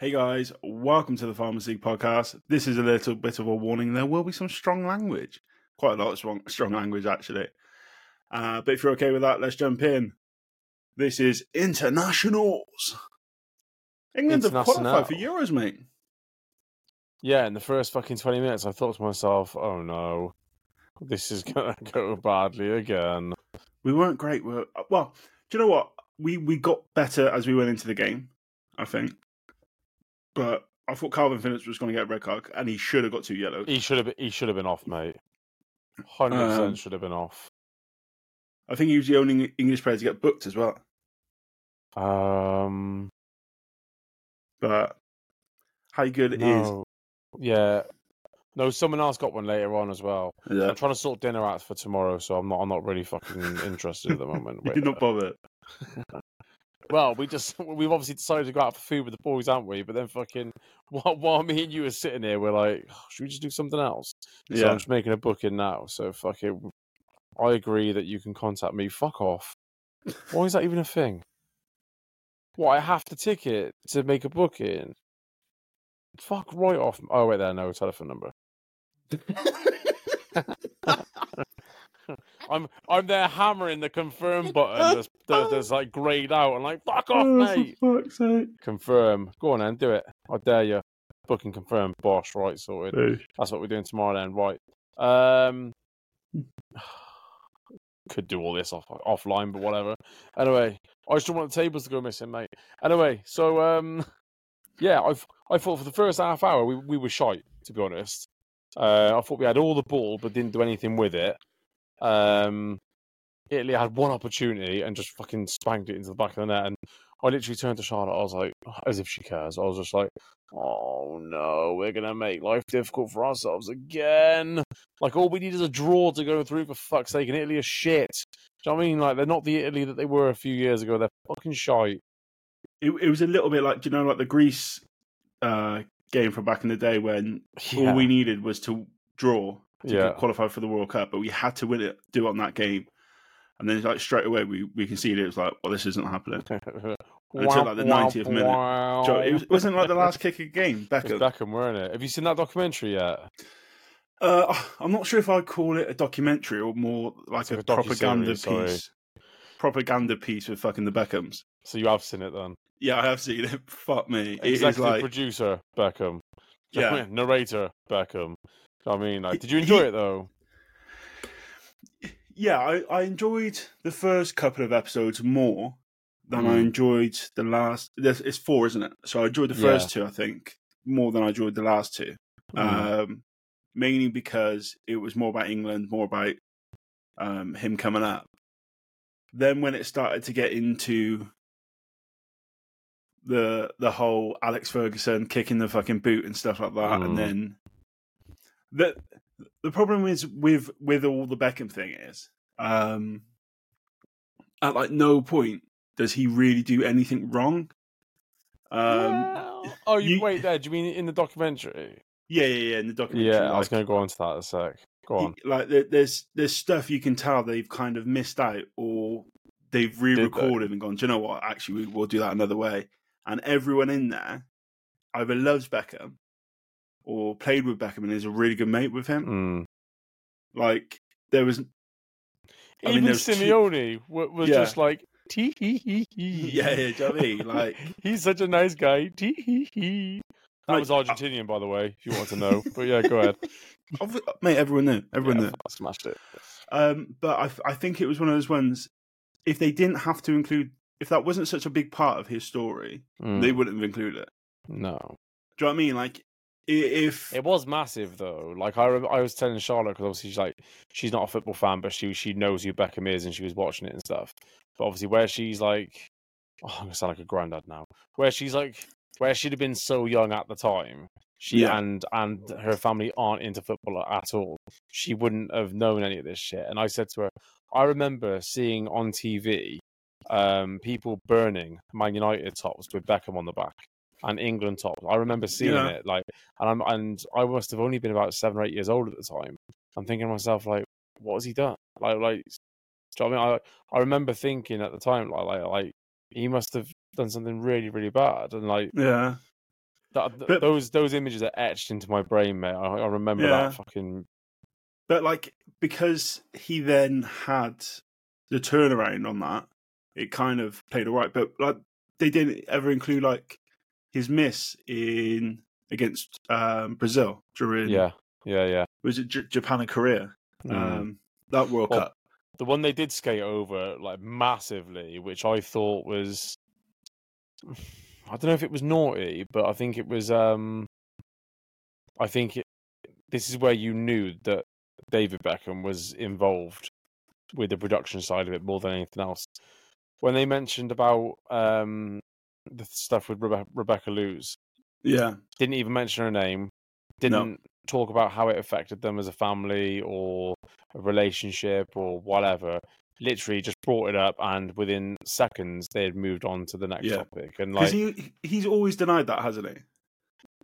Hey guys, welcome to the Pharmacy Podcast. This is a little bit of a warning. There will be some strong language, quite a lot of strong, strong language actually. Uh, but if you're okay with that, let's jump in. This is internationals. England have qualified for Euros, mate. Yeah, in the first fucking 20 minutes, I thought to myself, oh no, this is going to go badly again. We weren't great. We were, well, do you know what? We, we got better as we went into the game, I think. But I thought Kalvin Phillips was going to get a red card, and he should have got two yellows. He should have. Been, he should have been off, mate. Hundred um, percent should have been off. I think he was the only English player to get booked as well. Um, but how good no. is? Yeah, no. Someone else got one later on as well. Yeah. I'm trying to sort dinner out for tomorrow, so I'm not. I'm not really fucking interested at the moment. You're not bothered. Well, we just we've obviously decided to go out for food with the boys, haven't we? But then fucking while, while me and you are sitting here, we're like, oh, should we just do something else? Yeah. So I'm just making a booking now. So fuck it. I agree that you can contact me. Fuck off. Why is that even a thing? What I have to ticket to make a booking? Fuck right off. Oh wait, there no telephone number. I'm I'm there hammering the confirm button that's, like grayed out and like fuck off, oh, mate. For fuck's sake. Confirm. Go on then, do it. I dare you. Booking confirmed. Bosh, right, sorted. Hey. That's what we're doing tomorrow then, right. Um could do all this off offline, but whatever. Anyway, I just don't want the tables to go missing, mate. Anyway, so um yeah, I I thought for the first half hour we we were shy, to be honest. Uh, I thought we had all the ball but didn't do anything with it. Um, Italy had one opportunity and just fucking spanked it into the back of the net. And I literally turned to Charlotte. I was like, as if she cares. I was just like, oh no, we're gonna make life difficult for ourselves again. Like all we need is a draw to go through. For fuck's sake, and Italy is shit. Do you know what I mean? Like they're not the Italy that they were a few years ago. They're fucking shy. It, it was a little bit like, do you know, like the Greece uh, game from back in the day when yeah. all we needed was to draw to yeah. qualify for the World Cup, but we had to win it, do it on that game. And then like straight away we we conceded. It was like, well, this isn't happening. Until like the ninetieth minute. So it, was, it wasn't like the last kick of the game. Beckham. Beckham, weren't it? Have you seen that documentary yet? Uh, I'm not sure if I'd call it a documentary or more like, like a, a propaganda piece. Propaganda piece with fucking the Beckhams. So you have seen it then? Yeah, I have seen it. Fuck me. Executive like... producer Beckham. Yeah. Narrator Beckham. I mean, like, did you enjoy it though? Yeah, I, I enjoyed the first couple of episodes more than mm. I enjoyed the last. It's four, isn't it? So I enjoyed the first yeah. two, I think, more than I enjoyed the last two. Mm. Um, mainly because it was more about England, more about um, him coming up. Then when it started to get into the the whole Alex Ferguson kicking the fucking boot and stuff like that, mm. and then the the problem is with with all the Beckham thing is um at like no point does he really do anything wrong. Um, well, oh, you, you, wait there. Do you mean in the documentary? Yeah, yeah, yeah. In the documentary. Yeah, like, I was going to go on to that in a sec. Go on. He, like, there's there's stuff you can tell they've kind of missed out, or they've re-recorded they? and gone. Do you know what? Actually, we'll do that another way. And everyone in there either loves Beckham or played with Beckham and is a really good mate with him. Mm. Like there was, I even mean, Simeone two... was yeah. just like tee hee hee hee. Yeah, yeah, do you know I mean? Like he's such a nice guy. Tee hee hee. That like, was Argentinian, by the way, if you want to know. but yeah, go ahead. Mate, everyone knew. Everyone yeah, knew. I smashed it. Um, but I, I think it was one of those ones. If they didn't have to include, if that wasn't such a big part of his story, mm. they wouldn't have included it. No. Do you know what I mean? Like, if it was massive though, like I, I was telling Charlotte because obviously she's like she's not a football fan, but she she knows who Beckham is and she was watching it and stuff. But obviously, where she's like, oh, I'm gonna sound like a granddad now. Where she's like, where she'd have been so young at the time, she yeah. and and her family aren't into football at all. She wouldn't have known any of this shit. And I said to her, I remember seeing on TV um, people burning Man United tops with Beckham on the back and England tops. I remember seeing yeah. it like, and I'm and I must have only been about seven or eight years old at the time. I'm thinking to myself like, what has he done? Like, like, do you know I mean? I I remember thinking at the time like, like, like he must have done something really, really bad, and like, yeah. that, but, those those images are etched into my brain, mate. I, I remember yeah. that fucking. But like because he then had the turnaround on that, it kind of played all right. But like they didn't ever include like his miss in against um, Brazil during yeah yeah yeah was it J- Japan and Korea mm. um, that World well, Cup. The one they did skate over like massively, which I thought was I don't know if it was naughty, but I think it was. um I think it, this is where you knew that David Beckham was involved with the production side of it more than anything else. When they mentioned about um the stuff with Rebe- Rebecca Loos, yeah, didn't even mention her name, didn't no. talk about how it affected them as a family or a relationship or whatever literally just brought it up, and within seconds they had moved on to the next yeah. topic. And like he he's always denied that, hasn't he?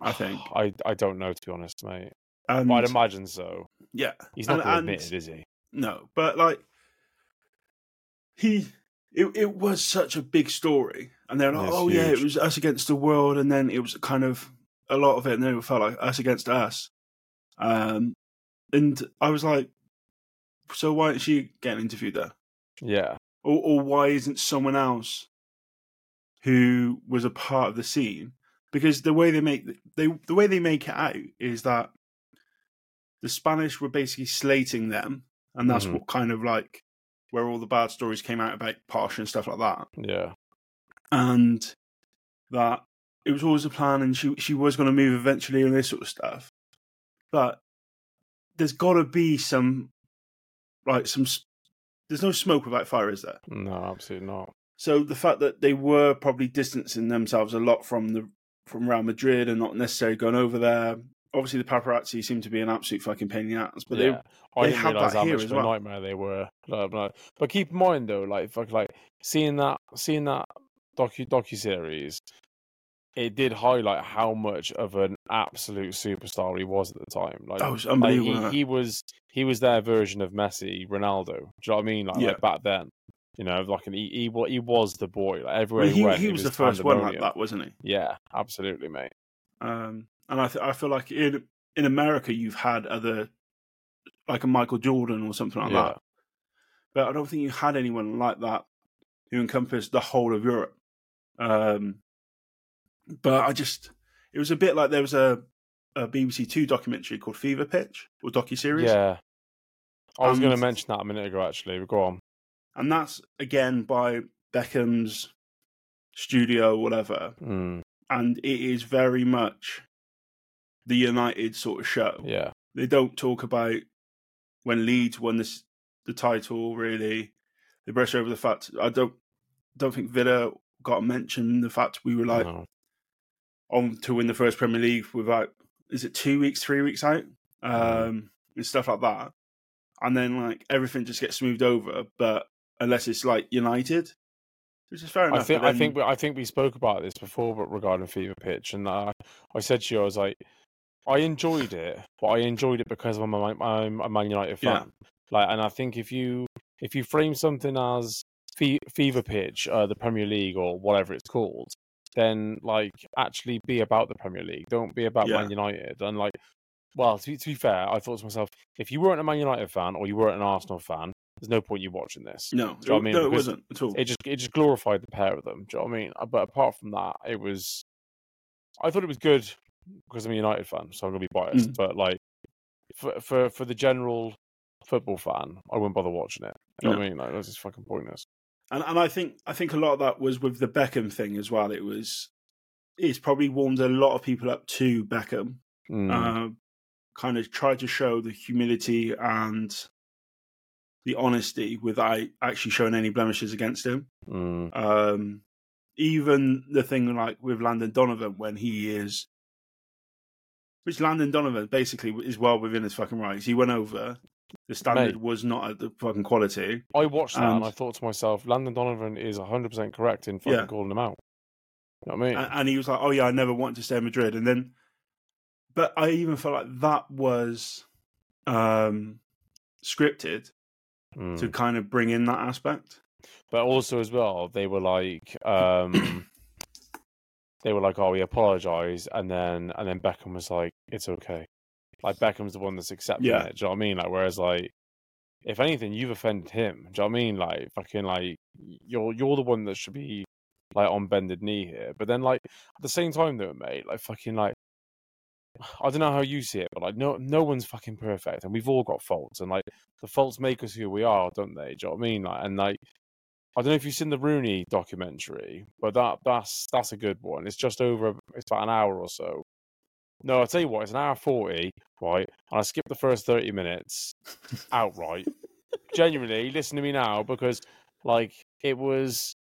I think I I don't know to be honest, mate. And, I'd imagine so. Yeah, he's not and, admit it, is he? No, but like he. It, it was such a big story, and they're like, "Oh huge. yeah, it was us against the world," and then it was kind of a lot of it, and then it felt like us against us. Um, and I was like, "So why didn't she get interviewed there?" Yeah. Or, or why isn't someone else who was a part of the scene? Because the way they make they the way they make it out is that the Spanish were basically slating them, and that's mm-hmm. what kind of like where all the bad stories came out about Posh and stuff like that. Yeah. And that it was always a plan, and she she was going to move eventually, and this sort of stuff. But there's got to be some like some there's no smoke without fire, is there? No, absolutely not. So the fact that they were probably distancing themselves a lot from the from Real Madrid and not necessarily going over there. Obviously, the paparazzi seem to be an absolute fucking pain in the ass, but yeah. they I they had that how here as well. nightmare they were. But keep in mind though, like fuck, like seeing that seeing that docu docu series it did highlight how much of an absolute superstar he was at the time. Like, that was unbelievable. Like he, he, was he was their version of Messi, Ronaldo. Do you know what I mean? Like, yeah. like back then, you know, like an, he, he he was the boy. Like everywhere well, he, he, went, he was, was the first one like that, wasn't he? Yeah, absolutely, mate. Um, and I th- I feel like in in America you've had other like a Michael Jordan or something like yeah. that, but I don't think you had anyone like that who encompassed the whole of Europe. Um, but I just it was a bit like there was a, a BBC Two documentary called Fever Pitch or docu series. Yeah, I was going to mention that a minute ago. Actually, go on. And that's again by Beckham's studio, whatever. Mm. And it is very much the United sort of show. Yeah, they don't talk about when Leeds won this the title. Really, they brush over the fact. I don't don't think Villa got mentioned. The fact we were like no on to win the first Premier League without is it two weeks, three weeks out, mm. um, and stuff like that. And then like everything just gets smoothed over, but unless it's like United, which is fair enough. I think then... I think I think we spoke about this before, but regarding Fever Pitch, and I I said to you, I was like, I enjoyed it, but I enjoyed it because I'm a, I'm a Man United fan. Yeah. Like, and I think if you if you frame something as Fever Pitch, uh, the Premier League or whatever it's called, then like actually be about the Premier League. Don't be about yeah. Man United. And like, well, to be, to be fair, I thought to myself, if you weren't a Man United fan or you weren't an Arsenal fan, there's no point you watching this. No, do you know I mean? no, it wasn't at all. It just it just glorified the pair of them. Do you know what I mean? Uh, but apart from that, it was. I thought it was good because I'm a United fan, so I'm gonna be biased. Mm. But like, for for for the general football fan, I wouldn't bother watching it. You know I mean? Like, that's just fucking pointless and and I think I think a lot of that was with the Beckham thing as well. It was it's probably warmed a lot of people up to Beckham. Mm. Uh, kind of tried to show the humility and the honesty without actually showing any blemishes against him. Mm. Um, even the thing like with Landon Donovan when he is, which Landon Donovan basically is well within his fucking rights. He went over, the standard Mate, was not at the fucking quality. I watched that and, and I thought to myself, Landon Donovan is 100% correct in fucking yeah. calling him out. You know what I mean? And, and, he was like, oh yeah, I never wanted to stay in Madrid. And then, but I even felt like that was um, scripted mm. to kind of bring in that aspect. But also as well, they were like, um, they were like, "Oh, we apologize," and then and then Beckham was like, "It's okay." Like Beckham's the one that's accepting Yeah. it. Do you know what I mean? Like, whereas like, if anything, you've offended him. Do you know what I mean? Like, fucking like, you're you're the one that should be like on bended knee here. But then like at the same time though, mate, like fucking like. I don't know how you see it, but like no no one's fucking perfect, and we've all got faults, and like the faults make us who we are, don't they? Do you know what I mean? Like, and like I don't know if you've seen the Rooney documentary, but that that's that's a good one. It's just over. It's about an hour or so. No, I'll tell you what. It's an hour forty, right? And I skipped the first thirty minutes outright. Genuinely, listen to me now because, like, it was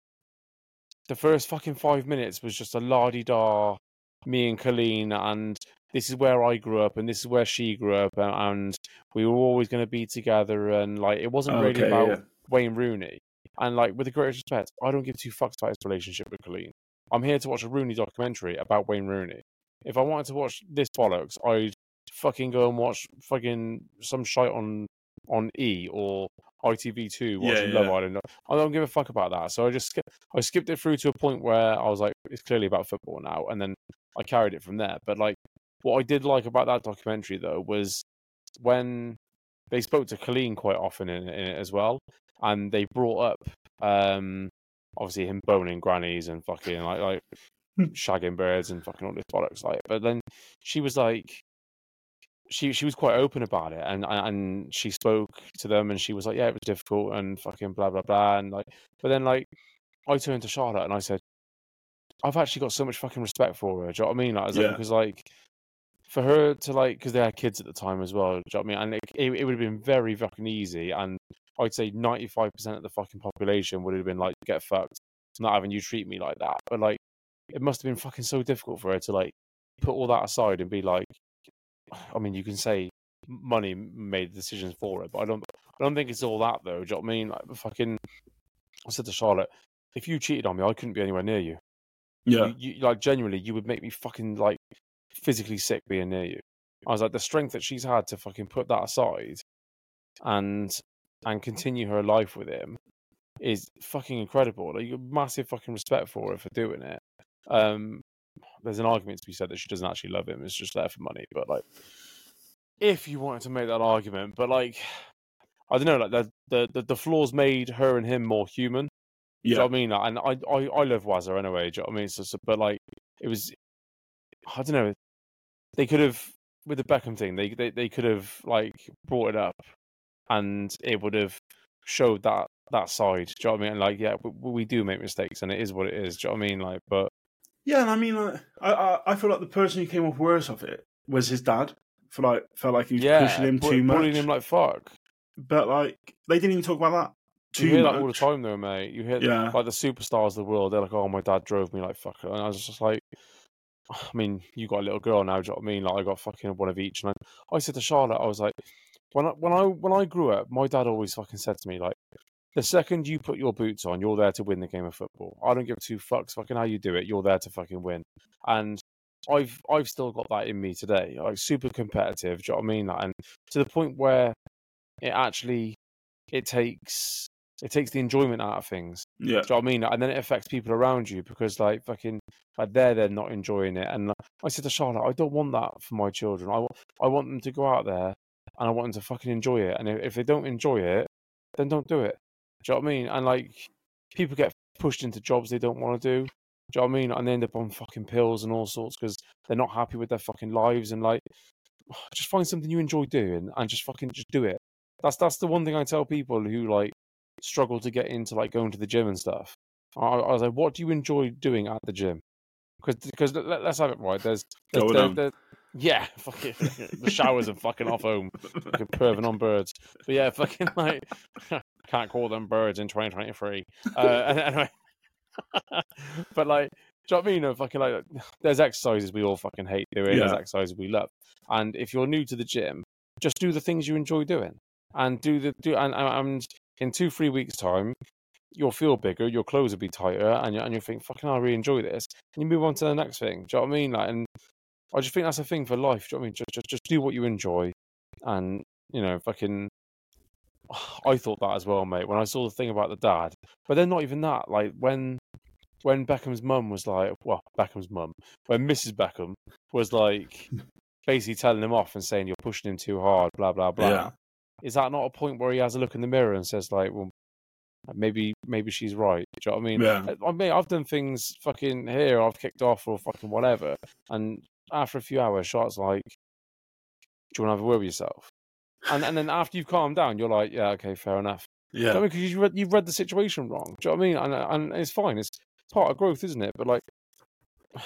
the first fucking five minutes was just a la di da, me and Colleen, and this is where I grew up, and this is where she grew up, and, and we were always going to be together, and like, it wasn't really Okay, about yeah. Wayne Rooney. And like, with the greatest respect, I don't give two fucks about his relationship with Colleen. I'm here to watch a Rooney documentary about Wayne Rooney. If I wanted to watch this bollocks, I'd fucking go and watch fucking some shite on on E or ITV2 Yeah, watching Love. Island. I don't give a fuck about that. So I just skip, I skipped it through to a point where I was like, it's clearly about football now, and then I carried it from there. But like, what I did like about that documentary though was when they spoke to Colleen quite often in, in it as well, and they brought up um obviously him boning grannies and fucking like like shagging birds and fucking all this bollocks like. But then she was like, she she was quite open about it, and and she spoke to them, and she was like, yeah, it was difficult and fucking blah blah blah, and like, but then like, I turned to Charlotte and I said, I've actually got so much fucking respect for her. Do you know what I mean? Like, I like, Yeah. because like. For her to like, because they had kids at the time as well. Do you know what I mean? And it, it, it would have been very fucking easy, and I'd say ninety five percent of the fucking population would have been like, "Get fucked," not having you treat me like that. But like, it must have been fucking so difficult for her to like put all that aside and be like, I mean, you can say money made decisions for her, but I don't, I don't think it's all that though. Do you know what I mean? Like, fucking, I said to Charlotte, if you cheated on me, I couldn't be anywhere near you. Yeah. You, you like genuinely, you would make me fucking like physically sick being near you. I was like, the strength that she's had to fucking put that aside and and continue her life with him is fucking incredible. Like, massive fucking respect for her for doing it. Um, there's an argument to be said that she doesn't actually love him; it's just there for money. But like, if you wanted to make that argument, but like, I don't know, like the the the, the flaws made her and him more human. Do you know Yeah. what I mean? And I, I, I love Wazza anyway. Do you know what I mean? So, so, but like, it was, I don't know. They could have with the Beckham thing. They, they, they could have like brought it up, and it would have showed that that side. Do you know what I mean? Like, yeah, we, we do make mistakes, and it is what it is. Do you know what I mean? Like, but Yeah, and I mean, like, I, I I feel like the person who came off worse of it was his dad. For like, felt like he was yeah, pushing him bu- too much. bullying him like fuck. but like, they didn't even talk about that too you hear much. that all the time, though, mate. You hear Yeah. like the superstars of the world. They're like, "Oh, my dad drove me like fuck," and I was just like, I mean, you got a little girl now. Do you know what I mean? Like, I got fucking one of each, and I, I said to Charlotte, I was like, when I when I when I grew up, my dad always fucking said to me like, the second you put your boots on, you're there to win the game of football. I don't give two fucks fucking how you do it. You're there to fucking win, and I've I've still got that in me today. Like super competitive. Do you know what I mean? Like, and to the point where it actually it takes it takes the enjoyment out of things. Yeah. Do you know what I mean? And then it affects people around you because, like, fucking, like they're they're not enjoying it. And I said to Charlotte, I don't want that for my children. I, I want them to go out there and I want them to fucking enjoy it. And if, if they don't enjoy it, then don't do it. Do you know what I mean? And like, people get pushed into jobs they don't want to do. Do you know what I mean? And they end up on fucking pills and all sorts because they're not happy with their fucking lives. And like, just find something you enjoy doing and just fucking just do it. That's that's the one thing I tell people who like struggle to get into like going to the gym and stuff. I, I was like, what do you enjoy doing at the gym? Because because let, us have it right. There's, there's, Going there- there- yeah, fucking the showers and fucking off home, fucking perving on birds. But yeah, fucking like can't call them birds in 2023. Uh, and- anyway, but like, do you know what I mean? No, fucking like, there's exercises we all fucking hate doing. There's exercises we love. And if you're new to the gym, just do the things you enjoy doing, and do the do and and in two three weeks time, you'll feel bigger, your clothes will be tighter, and you and you think, fucking, I really enjoy this, and you move on to the next thing. Do you know what I mean? Like, and I just think that's a thing for life. Do you know what I mean? Just just just do what you enjoy, and you know, fucking. I thought that as well, mate. When I saw the thing about the dad, but then not even that. Like when when Beckham's mum was like, well, Beckham's mum, when Mrs. Beckham was like basically telling him off and saying you're pushing him too hard, blah blah blah. Yeah. Is that not a point where he has a look in the mirror and says like, well, maybe maybe she's right? Do you know what I mean? Yeah. I, mean, I've done things fucking here, I've kicked off or fucking whatever, and after a few hours, Charlotte's like, "Do you want to have a word with yourself?" And and then after you've calmed down, you're like, "Yeah, okay, fair enough." Yeah, because you know I mean? you've read you've read the situation wrong. Do you know what I mean? And and it's fine. It's part of growth, isn't it? But like,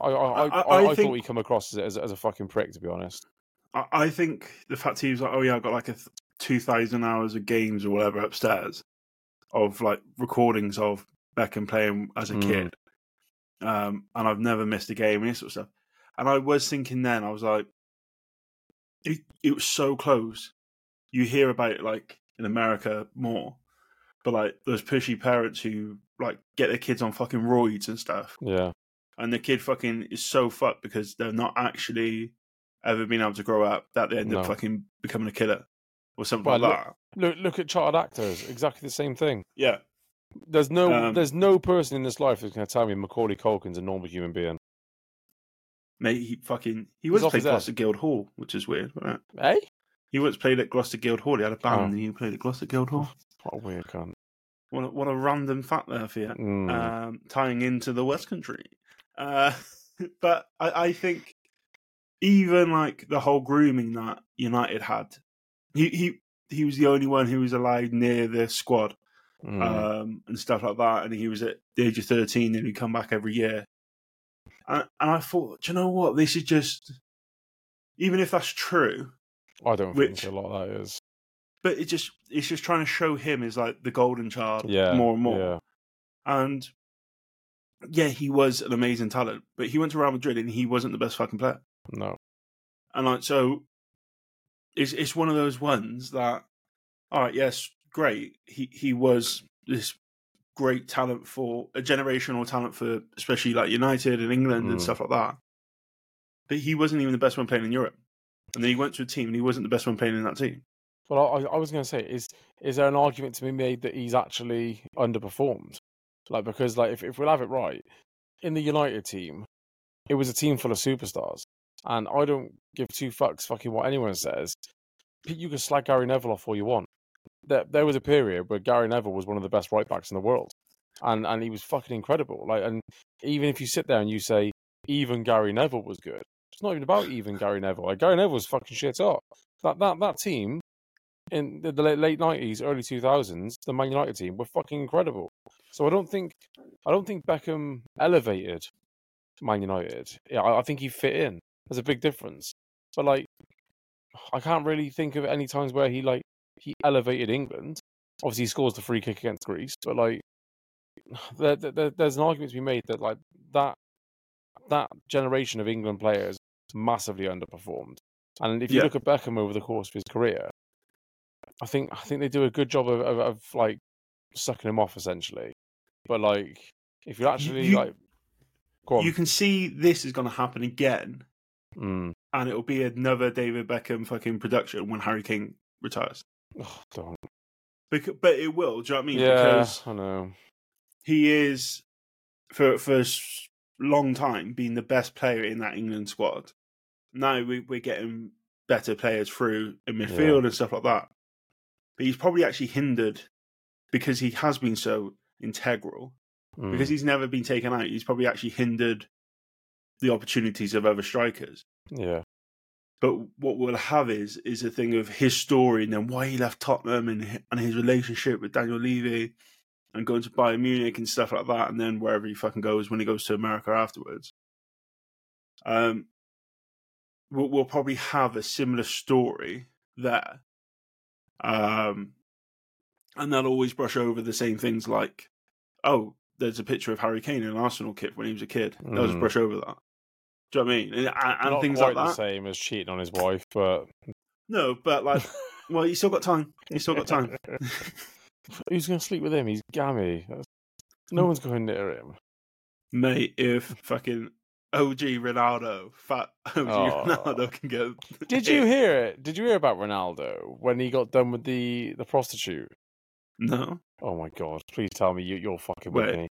I I, I, I, I think, thought he come across as, as a fucking prick, to be honest. I, think the fact he was like, oh yeah, I got like a th- two thousand hours of games or whatever upstairs of like recordings of Beckham playing as a mm. kid, um, and I've never missed a game and this sort of stuff. And I was thinking then, I was like, it, it was so close. You hear about it like in America more, but like those pushy parents who like get their kids on fucking roids and stuff. Yeah. And the kid fucking is so fucked because they're not actually ever been able to grow up that they end no. up fucking becoming a killer or something well, like look, that. Look, look at child actors. Exactly the same thing. Yeah. There's no, um, there's no person in this life who's going to tell me Macaulay Culkin's a normal human being. Mate, he fucking he once played Gloucester Guildhall, which is weird, right? Hey, he once played at Gloucester Guildhall. He had a band, oh. and he played at Gloucester Guildhall. What a weird cunt. What a, what a random fact there for you, mm. um, tying into the West Country. Uh, but I, I think even like the whole grooming that United had, he he he was the only one who was allowed near the squad mm. um, and stuff like that. And he was at the age of thirteen, and he'd come back every year. And, and I thought, do you know what? This is just even if that's true. I don't which, think a lot of that is. But it just it's just trying to show him as like the golden child yeah, more and more. Yeah. And yeah, he was an amazing talent, but he went to Real Madrid and he wasn't the best fucking player. No. And like so it's it's one of those ones that all right, yes, great. He he was this great talent for a generational talent for especially like United and England mm. and stuff like that. But he wasn't even the best one playing in Europe. And then he went to a team and he wasn't the best one playing in that team. Well, I, I was going to say, is is there an argument to be made that he's actually underperformed? Like because like if, if we'll have it right, in the United team, it was a team full of superstars. And I don't give two fucks fucking what anyone says. You can slag Gary Neville off all you want. There, there was a period where Gary Neville was one of the best right backs in the world, and and he was fucking incredible. Like, and even if you sit there and you say even Gary Neville was good, it's not even about even Gary Neville. Like, Gary Neville was fucking shit up. That that that team in the, late nineties, early two thousands, the Man United team were fucking incredible. So I don't think I don't think Beckham elevated Man United. Yeah, I, I think he fit in. There's a big difference. But like, I can't really think of any times where he like he elevated England. Obviously, he scores the free kick against Greece, but like, there, there, there's an argument to be made that like that that generation of England players massively underperformed. And if you yeah. look at Beckham over the course of his career, I think I think they do a good job of, of, of like sucking him off essentially. But like, if you actually you, like, you can see this is going to happen again, mm. and it'll be another David Beckham fucking production when Harry Kane retires. Oh, don't. Because, but it will. Do you know what I mean? Yeah, because I know. He is for for a long time being the best player in that England squad. Now we, we're getting better players through in midfield yeah. and stuff like that. But he's probably actually hindered because he has been so integral. Mm. Because he's never been taken out, he's probably actually hindered the opportunities of other strikers. Yeah. But what we'll have is is a thing of his story and then why he left Tottenham and and his relationship with Daniel Levy and going to Bayern Munich and stuff like that, and then wherever he fucking goes when he goes to America afterwards. Um, we'll, we'll probably have a similar story there. Um, and they'll always brush over the same things like, oh, there's a picture of Harry Kane in an Arsenal kit when he was a kid. They'll mm. just brush over that. Do you know what I mean? And, and Not things like that. the same as cheating on his wife, but no, but like, well, he's still got time. He's still got time. Who's going to sleep with him? He's gammy. No mm. one's going near him. Mate, if fucking OG Ronaldo, fat OG oh. Ronaldo can get. Did you hear it? Did you hear about Ronaldo when he got done with the the prostitute? No. Oh my god! Please tell me you, you're fucking with me.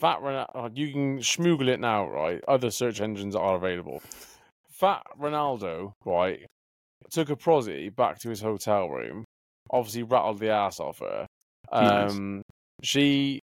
Fat Ronaldo, you can schmoogle it now, right? Other search engines are available. Fat Ronaldo, right, took a prosy back to his hotel room. Obviously, rattled the ass off her. Um, nice. She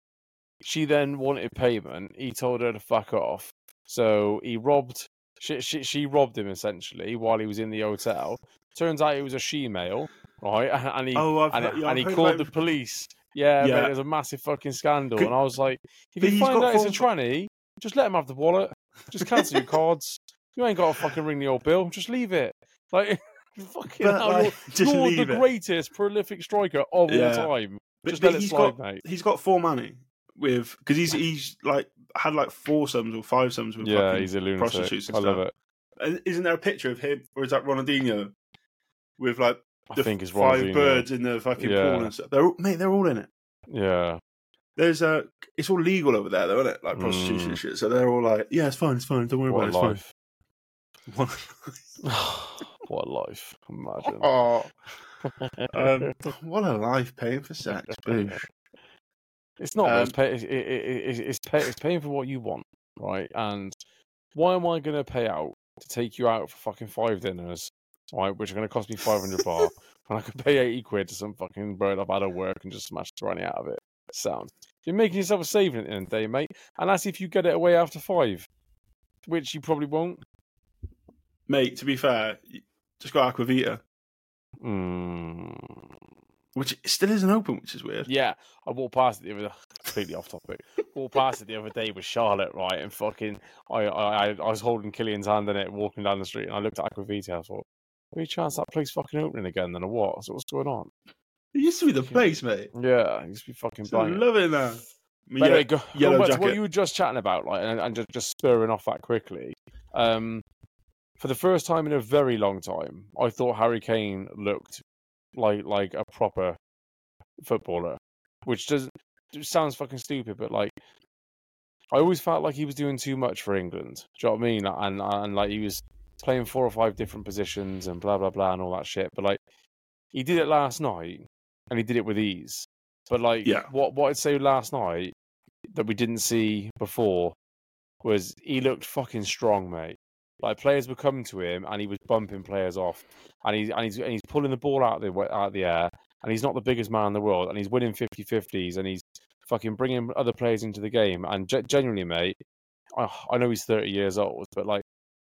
she then wanted payment. He told her to fuck off. So he robbed. She, she, she robbed him essentially while he was in the hotel. Turns out it was a she-male, right? And he oh, and, heard, yeah, and he called about... the police. Yeah, yeah. Mate, it was a massive fucking scandal. Could... And I was like, if you find out it's a tranny, just let him have the wallet. Just cancel your cards. You ain't got to fucking ring the old bill. Just leave it. Like, fucking but, hell, like, you're, you're the it. greatest prolific striker of yeah. all time. But, just but let it slide, got, mate. He's got four money with because he's he's like had like four sums or five sums with yeah, he's a lunatic. prostitutes. I love it. And isn't there a picture of him, or is that Ronaldinho with like I think it's five birds in the fucking yeah. pool and stuff? They're all, mate, they're all in it. Yeah. There's a, it's all legal over there, though, isn't it? Like prostitution mm. and shit. So they're all like, yeah, it's fine, it's fine. Don't worry what about it. It's life. fine. what a life! Imagine. Oh. um, what a life paying for sex, boosh. It's not. Um, it's, pay, it, it, it's, pay, it's paying for what you want, right? And why am I going to pay out to take you out for fucking five dinners, right? Which are going to cost me five hundred bar, and I could pay eighty quid to some fucking bird I've had at work and just smash the money out of it. Sound. You're making yourself a saving at the end of the day, mate. And that's if you get it away after five, which you probably won't. Mate, to be fair, just got Aquavita. Mm which still isn't open, which is weird. Yeah, I walked past it the other completely off topic. walked past it the other day with Charlotte, right, and fucking, I, I, I was holding Killian's hand in it, walking down the street, and I looked at Aquavita. I thought, any chance that place fucking opening again? Then or what? So what's going on? It used to be the place, mate. Yeah, it used to be fucking. I love it now. But anyway, go, yellow jacket. what you were just chatting about, like, and, and just, just spurring off that quickly. Um, for the first time in a very long time, I thought Harry Kane looked like like a proper footballer, which does sounds fucking stupid, but like I always felt like he was doing too much for England. Do you know what I mean? And and like he was playing four or five different positions and blah blah blah and all that shit. But like he did it last night and he did it with ease. But like yeah. what what I'd say last night that we didn't see before was he looked fucking strong, mate. Like players were coming to him, and he was bumping players off, and he's and he's and he's pulling the ball out of the out of the air, and he's not the biggest man in the world, and he's winning 50-50s, and he's fucking bringing other players into the game. And ge- genuinely, mate, I, I know he's thirty years old, but like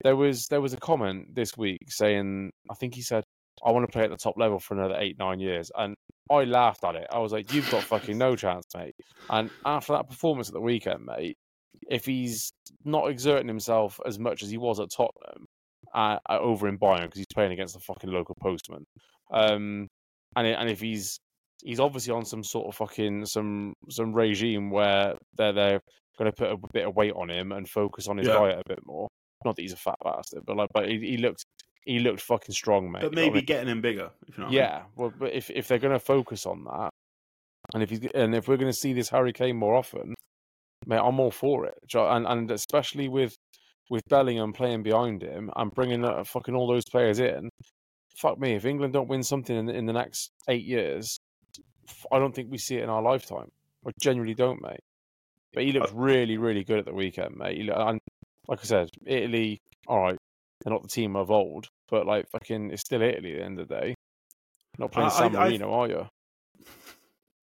there was there was a comment this week saying, I think he said, I want to play at the top level for another eight nine years, and I laughed at it. I was like, you've got fucking no chance, mate. And after that performance at the weekend, mate, if he's not exerting himself as much as he was at Tottenham uh, over in Bayern because he's playing against the fucking local postman, um, and and if he's he's obviously on some sort of fucking some some regime where they're they're going to put a bit of weight on him and focus on his yeah. diet a bit more. Not that he's a fat bastard, but like, but he, he looked he looked fucking strong, mate. But maybe I mean? getting him bigger. You know yeah, I mean. well, but if if they're going to focus on that, and if he's and if we're going to see this Harry Kane more often, mate, I'm all for it. And and especially with with Bellingham playing behind him and bringing uh, fucking all those players in. Fuck me, if England don't win something in, in the next eight years, I don't think we see it in our lifetime. I genuinely don't, mate. But he looked uh really, really good at the weekend, mate. Looked, and like I said, Italy, all right, they're not the team of old, but like fucking, it's still Italy at the end of the day. Not playing San Marino, are you?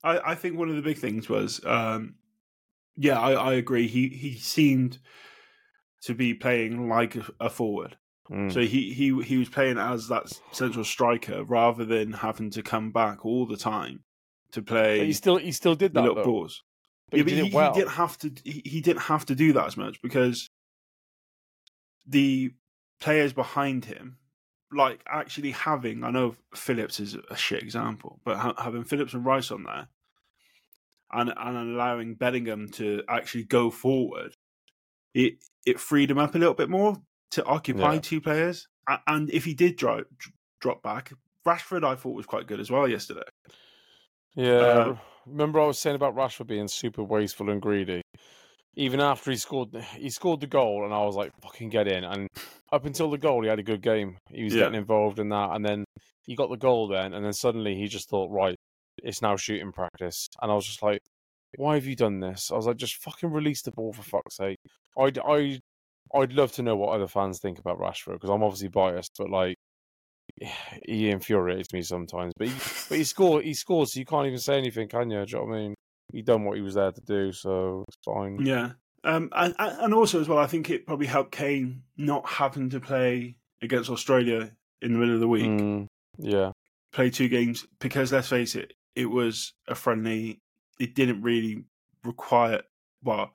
I, I think one of the big things was um, yeah, I, I agree. He he seemed to be playing like a forward. Mm. So he, he he was playing as that central striker rather than having to come back all the time to play. But he still he still did that little balls. But, yeah, he, but he, well. he, didn't have to. He, he didn't have to do that as much because the players behind him, like actually having. I know Phillips is a shit example, but ha- having Phillips and Rice on there and, and allowing Bellingham to actually go forward, it it freed him up a little bit more to occupy yeah. two players. And if he did drop drop back, Rashford I thought was quite good as well yesterday. Yeah, uh, remember I was saying about Rashford being super wasteful and greedy. Even after he scored, he scored the goal, and I was like, "Fucking get in!" And up until the goal, he had a good game. He was yeah. getting involved in that, and then he got the goal. Then, and then suddenly he just thought, "Right, it's now shooting practice. And I was just like, why have you done this? I was like, just fucking release the ball for fuck's sake. I'd, I, I'd love to know what other fans think about Rashford because I'm obviously biased, but like, he infuriates me sometimes. But he, but he scored, he scores, so you can't even say anything, can you? Do you know what I mean? He done what he was there to do, so it's fine. Yeah. Um, and, and also as well, I think it probably helped Kane not having to play against Australia in the middle of the week. Mm, yeah, play two games because let's face it, it was a friendly. It didn't really require well,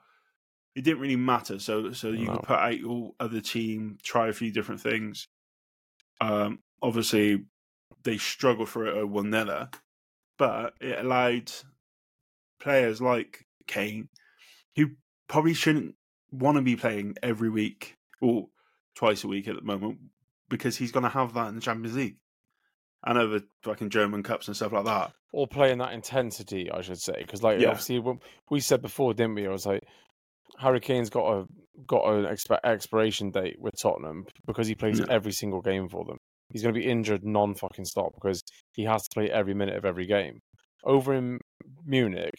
it didn't really matter. So so you no. could put out your other team, try a few different things. Um, obviously, they struggled for it at one niller, but it allowed players like Kane, who probably shouldn't want to be playing every week or twice a week at the moment because he's going to have that in the Champions League and over fucking German cups and stuff like that. Or playing that intensity, I should say, because like yeah. obviously we said before, didn't we? I was like, Harry Kane's got a got an exp- expiration date with Tottenham because he plays yeah. every single game for them. He's going to be injured non fucking stop because he has to play every minute of every game. Over in Munich,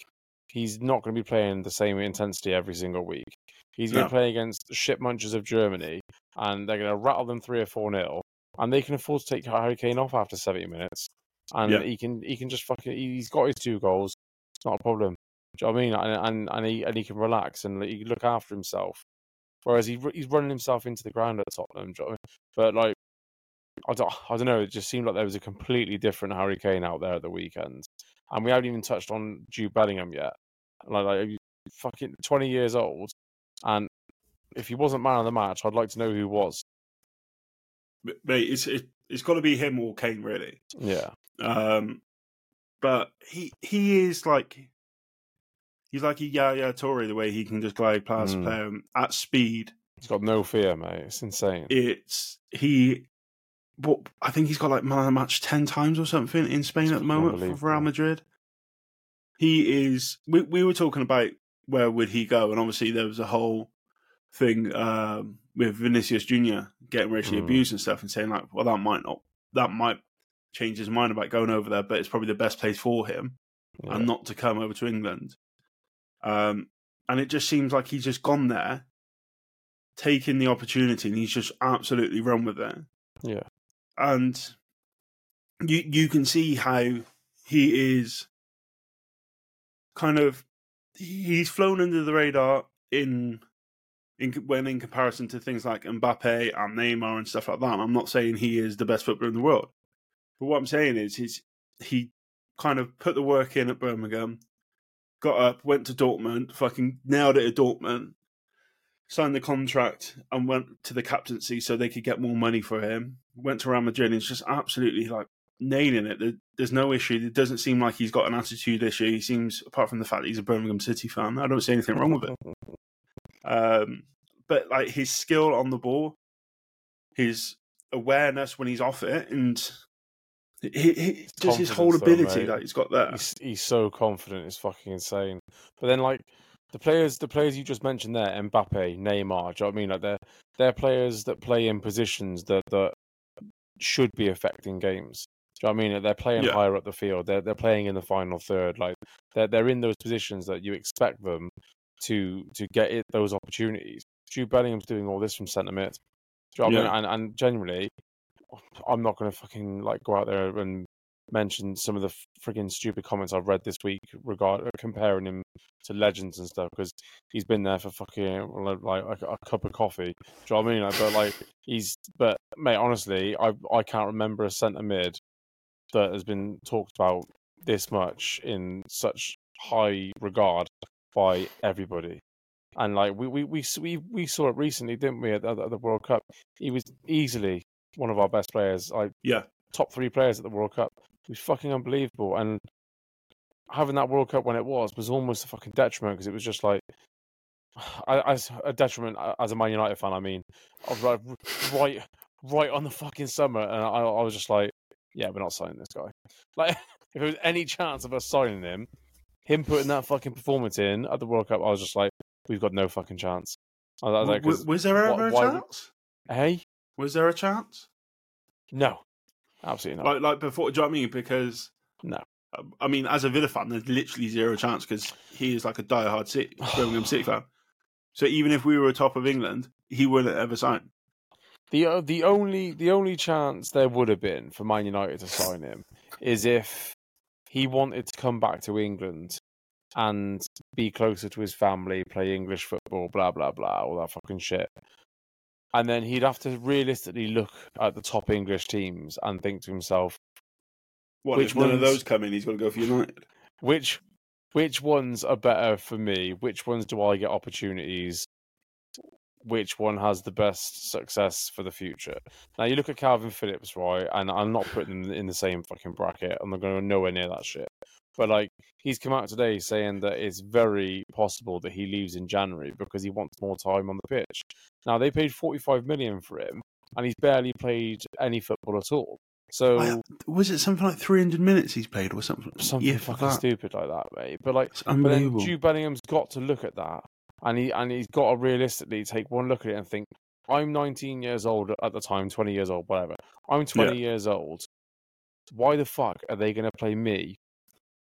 he's not going to be playing the same intensity every single week. He's going no. to play against ship munchers of Germany, and they're going to rattle them three or four nil, and they can afford to take Harry Kane off after seventy minutes, and yeah. he can he can just fucking he's got his two goals. It's not a problem. Do you know what I mean? And and, and he and he can relax and he can look after himself. Whereas he he's running himself into the ground at Tottenham. You know I mean? But like I don't, I don't know. It just seemed like there was a completely different Harry Kane out there at the weekend, and we haven't even touched on Jude Bellingham yet. Like, like fucking twenty years old, and if he wasn't man of the match, I'd like to know who was. Mate, it's it, it's got to be him or Kane, really. Yeah. Um, but he he is like he's like a Yaya Toure the way he can just glide past mm. play at speed. He's got no fear, mate. It's insane. It's he. What I think he's got like man of the match ten times or something in Spain at the moment for Real Madrid he is. We we were talking about where would he go, and obviously there was a whole thing um, with Vinicius Junior getting racially mm. abused and stuff, and saying like, well, that might not, that might change his mind about going over there, but it's probably the best place for him, yeah. and not to come over to England. Um, and it just seems like he's just gone there, taking the opportunity, and he's just absolutely run with it. Yeah, and you you can see how he is kind of he's flown under the radar in in when in comparison to things like Mbappe and Neymar and stuff like that. I'm not saying he is the best footballer in the world, but what I'm saying is he's he kind of put the work in at Birmingham, got up, went to Dortmund, fucking nailed it at Dortmund, signed the contract, and went to the captaincy so they could get more money for him. Went to Real Madrid and it's just absolutely like nailing it. There's no issue. It doesn't seem like he's got an attitude issue. He seems, apart from the fact that he's a Birmingham City fan, I don't see anything wrong with it. Um, but like his skill on the ball, his awareness when he's off it, and he, he, just his whole ability though, that he's got there. He's, he's so confident. It's fucking insane. But then like the players, the players you just mentioned there, Mbappe, Neymar. Do you know what I mean? Like they're they're players that play in positions that that should be affecting games. Do you know what I mean? They're playing yeah. higher up the field. They're they're playing in the final third. Like they're they're in those positions that you expect them to to get it, those opportunities. Jude Bellingham's doing all this from centre mid. Do you know yeah. I mean? And and generally, I'm not going to fucking like go out there and mention some of the freaking stupid comments I've read this week regarding uh, comparing him to legends and stuff because he's been there for fucking like a, a, cup of coffee. Do you know what I mean? Like, but like he's but mate, honestly, I I can't remember a centre mid that has been talked about this much in such high regard by everybody. And like we we we we, we saw it recently, didn't we, at the, at the World Cup? He was easily one of our best players. Like yeah, top three players at the World Cup. He was fucking unbelievable. And having that World Cup when it was was almost a fucking detriment because it was just like as a detriment as a Man United fan. I mean, right, right, right on the fucking summer, and I, I was just like, yeah, we're not signing this guy. Like, if there was any chance of us signing him, him putting that fucking performance in at the World Cup, I was just like, we've got no fucking chance. Was, like, was, was there ever a chance? Would... Hey, was there a chance? No, absolutely not. Like, like before, do you know what I mean? Because no, I mean, as a Villa fan, there's literally zero chance because he is like a diehard City, Birmingham City fan. So even if we were top of England, he wouldn't ever sign. The uh, the only the only chance there would have been for Man United to sign him is if he wanted to come back to England and be closer to his family, play English football, blah blah blah, all that fucking shit. And then he'd have to realistically look at the top English teams and think to himself, what, which one of those come in, he's going to go for United. Which which ones are better for me? Which ones do I get opportunities? Which one has the best success for the future? Now you look at Kalvin Phillips, right? And I'm not putting them in the same fucking bracket. I'm not going to nowhere near that shit. But like he's come out today saying that it's very possible that he leaves in January because he wants more time on the pitch. Now they paid 45 million for him, and he's barely played any football at all. So I, was it something like 300 minutes he's played or something? Something yeah, fucking that. stupid like that, mate. But like, but then Jude Bellingham's got to look at that, and he and he's got to realistically take one look at it and think, I'm 19 years old at the time, 20 years old, whatever. I'm 20 yeah. years old. Why the fuck are they going to play me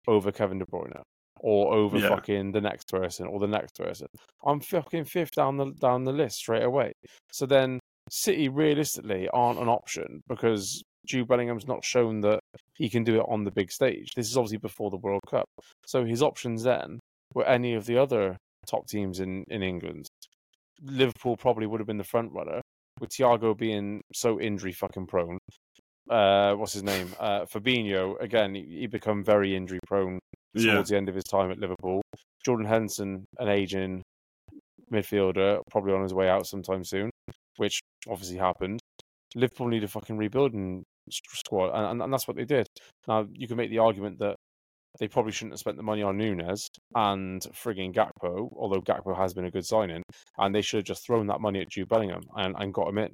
over Kevin De Bruyne or over yeah. fucking the next person or the next person? I'm fucking fifth down the down the list straight away. So then City realistically aren't an option because Jude Bellingham's not shown that he can do it on the big stage. This is obviously before the World Cup. So his options then were any of the other top teams in, in England. Liverpool probably would have been the front runner, with Thiago being so injury fucking prone. Uh, what's his name? Uh, Fabinho, again, he, he become very injury prone towards yeah. the end of his time at Liverpool. Jordan Henderson, an aging midfielder, probably on his way out sometime soon, which obviously happened. Liverpool need a fucking rebuilding squad, and, and that's what they did. Now you can make the argument that they probably shouldn't have spent the money on Nunez and frigging Gakpo, although Gakpo has been a good signing, and they should have just thrown that money at Jude Bellingham and, and got him in.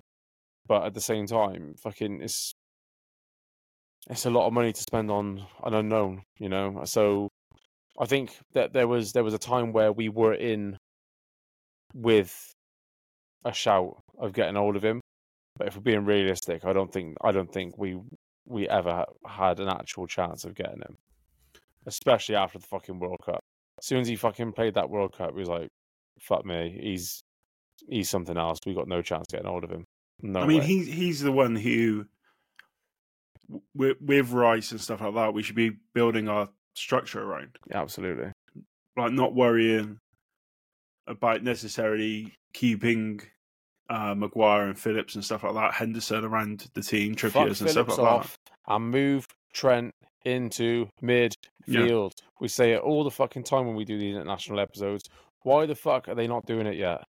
But at the same time, fucking it's it's a lot of money to spend on an unknown, you know. So I think that there was there was a time where we were in with a shout of getting hold of him, but if we're being realistic, I don't think I don't think we we ever had an actual chance of getting him, especially after the fucking World Cup. As soon as he fucking played that World Cup, he was like, "Fuck me, he's he's something else. We got no chance getting hold of him." No, I mean, he's he's the one who, with, with Rice and stuff like that, we should be building our structure around. Yeah, absolutely. Like not worrying about necessarily keeping uh, Maguire and Phillips and stuff like that, Henderson around the team, Trippiers and stuff like off that. And move Trent into midfield. Yeah. We say it all the fucking time when we do these international episodes. Why the fuck are they not doing it yet?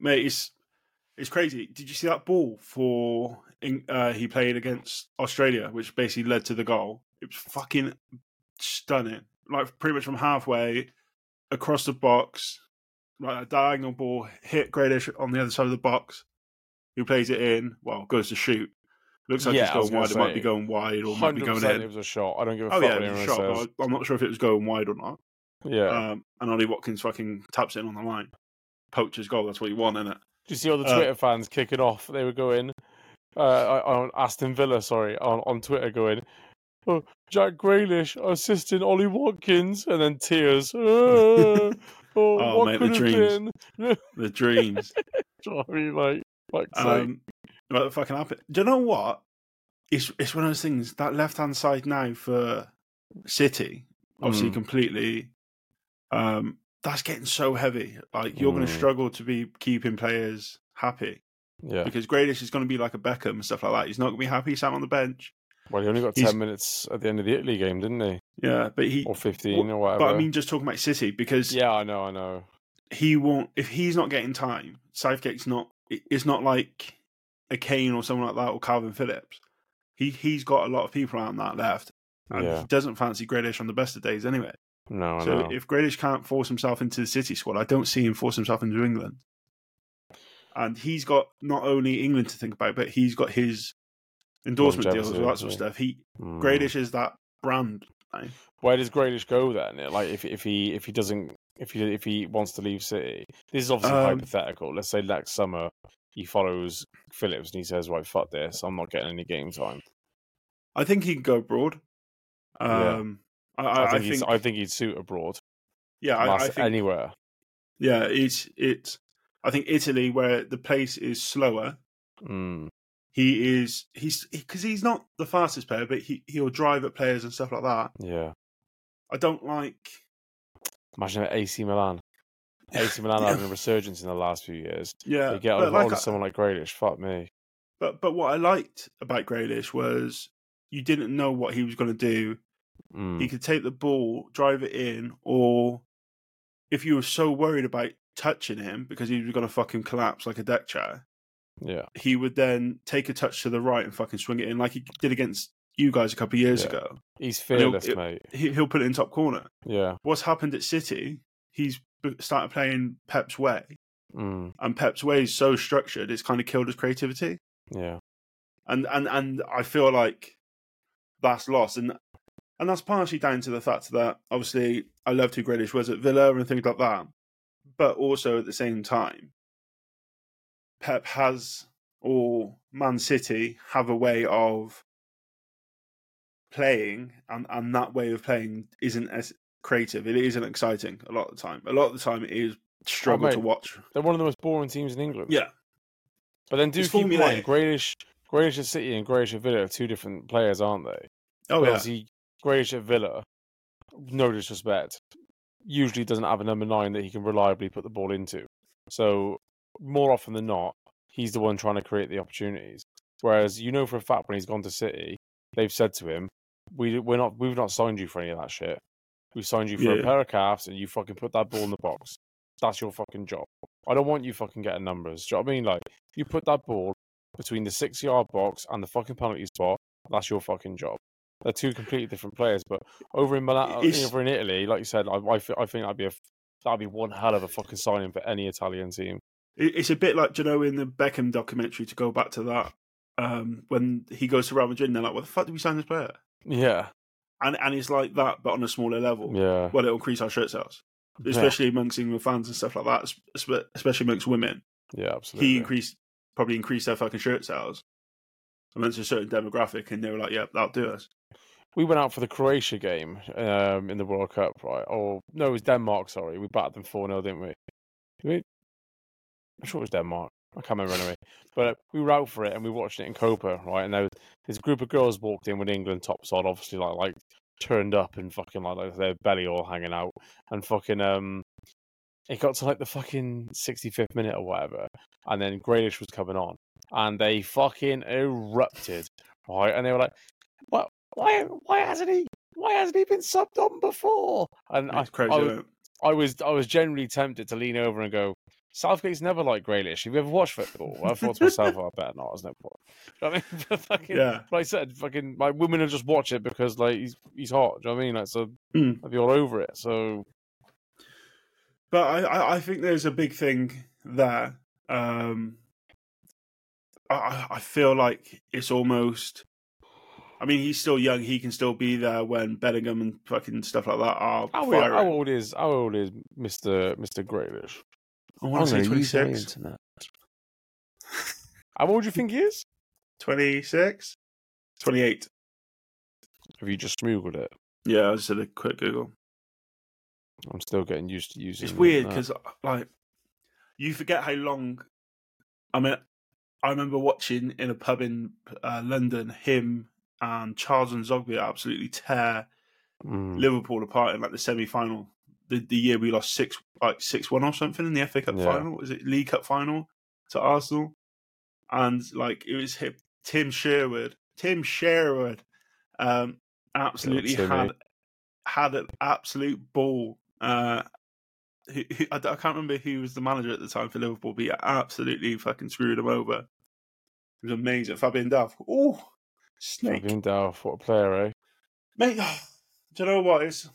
Mate, it's it's crazy. Did you see that ball for uh, he played against Australia, which basically led to the goal? It was fucking stunning. Like pretty much from halfway across the box, like a diagonal ball hit Grealish on the other side of the box, who plays it in. Well, goes to shoot. Looks like yeah, it's going wide. Say, it might be going wide or might be going in. It was a shot. I don't give a oh, fuck. Oh yeah, it was a shot. I'm not sure if it was going wide or not. Yeah. Um, and Ollie Watkins fucking taps it in on the line. Poacher's goal. That's what you want, isn't it? Do you see all the uh, Twitter uh, fans kicking off? They were going uh, on Aston Villa, sorry, on, on Twitter, going, "Oh, Jack Grealish assisting Ollie Watkins," and then tears. Uh, Oh, oh mate, the dreams. the dreams. Sorry, mate. um, what the fucking happened? Do you know what? It's it's one of those things. That left hand side now for City, obviously, mm. completely. Um, that's getting so heavy. Like you're mm. going to struggle to be keeping players happy. Yeah. Because Grealish is going to be like a Beckham and stuff like that. He's not going to be happy sat on the bench. Well, he only got he's, ten minutes at the end of the Italy game, didn't he? Yeah, but he or fifteen well, or whatever. But I mean, just talking about City because yeah, I know, I know. He won't if he's not getting time. Southgate's not. It's not like a Kane or someone like that or Kalvin Phillips. He he's got a lot of people on that left, and yeah. he doesn't fancy Grealish on the best of days anyway. No, so if Grealish can't force himself into the City squad, I don't see him force himself into England. And he's got not only England to think about, but he's got his endorsement deals, all that sort of stuff. He mm. Grealish is that brand. Right? Where does Grealish go then? Like if if he if he doesn't if he if he wants to leave City, this is obviously um, hypothetical. Let's say next summer he follows Phillips and he says, "Right, fuck this, I'm not getting any game time." I think he can go abroad. Um, yeah. I, I, I, think I, think I think he'd suit abroad. Yeah, I, think anywhere. Yeah, it's it's. I think Italy, where the pace is slower, mm. he is he's because he, he's not the fastest player, but he he'll drive at players and stuff like that. Yeah, I don't like. Imagine AC Milan. AC Milan having a resurgence in the last few years. Yeah, they get on like, someone like Grealish. Fuck me. But but what I liked about Grealish was you didn't know what he was going to do. Mm. He could take the ball, drive it in, or if you were so worried about touching him because he was going to fucking collapse like a deck chair, yeah, he would then take a touch to the right and fucking swing it in like he did against you guys a couple of years yeah. ago. He's fearless, he'll, mate. He'll put it in top corner. Yeah. What's happened at City? He's started playing Pep's way, mm. and Pep's way is so structured, it's kind of killed his creativity. Yeah. And and and I feel like that's lost, and and that's partially down to the fact that obviously I loved who Grealish was at Villa and things like that, but also at the same time, Pep has or Man City have a way of playing, and and that way of playing isn't as creative. It isn't exciting a lot of the time. A lot of the time, it is struggle oh, to watch. They're one of the most boring teams in England. Yeah, but then do it's keep in mind, Grealish, Grealish at City and Grealish at Villa are two different players, aren't they? Oh, yeah. Grealish at Villa, no disrespect, usually doesn't have a number nine that he can reliably put the ball into. So, more often than not, he's the one trying to create the opportunities. Whereas, you know for a fact when he's gone to City, they've said to him, we, we're not, we've not signed you for any of that shit. We signed you for yeah. a pair of calves and you fucking put that ball in the box. That's your fucking job. I don't want you fucking getting numbers. Do you know what I mean? Like, you put that ball between the six yard box and the fucking penalty spot, that's your fucking job. They're two completely different players. But over in Milan, it's... over in Italy, like you said, I, I, I think that'd be a that'd be one hell of a fucking signing for any Italian team. It's a bit like you know in the Beckham documentary to go back to that um, when he goes to Real Madrid and they're like, "What the fuck did we sign this player?" Yeah, and and it's like that, but on a smaller level. Yeah, well, it'll increase our shirt sales, especially yeah. amongst England fans and stuff like that, especially amongst women. Yeah, absolutely. He increased probably increased their fucking shirt sales amongst a certain demographic, and they were like, "Yeah, that'll do us." We went out for the Croatia game um, in the World Cup, right? Or no, it was Denmark. Sorry, we battered them four 0 didn't we? I'm sure it was Denmark. I can't remember anyway. But we were out for it and we watched it in Copa, right? And there was, this group of girls walked in with England tops on, obviously like like turned up and fucking like, like their belly all hanging out, and fucking um, it got to like the fucking 65th minute or whatever, and then Grealish was coming on, and they fucking erupted, right? And they were like, "What? Why? Why hasn't he? Why hasn't he been subbed on before?" And I, I, was, I was, I was generally tempted to lean over and go, Southgate's never liked Grealish. Have you ever watched football? I thought to myself, oh, I better not. I was never. I mean, fucking, yeah. Like I said, fucking, like women will just watch it because like he's he's hot. Do you know what I mean? Like, so mm. I'd be all over it. So, but I I think there's a big thing there. Um, I I feel like it's almost. I mean, he's still young. He can still be there when Bellingham and fucking stuff like that are. How, firing. how old is how old is Mister Mister Grealish? I want to say 26. How old do you think he is? 26? 28. Have you just googled it? Yeah, I just did a quick Google. I'm still getting used to using. It's weird because, like, you forget how long. I mean, I remember watching in a pub in uh, London him and Charles and Zogby absolutely tear mm. Liverpool apart in like the semi final the, the year we lost six like six one or something in the FA Cup yeah. final. Was it League Cup final to Arsenal? And like it was him, Tim Sherwood. Tim Sherwood um, absolutely had had an absolute ball. Uh, who, who, I, I, can't remember who was the manager at the time for Liverpool, but he absolutely fucking screwed him over. It was amazing. Fabian Delph. Oh, snake. Delph, what a player, eh? Mate, oh, do you know what? It's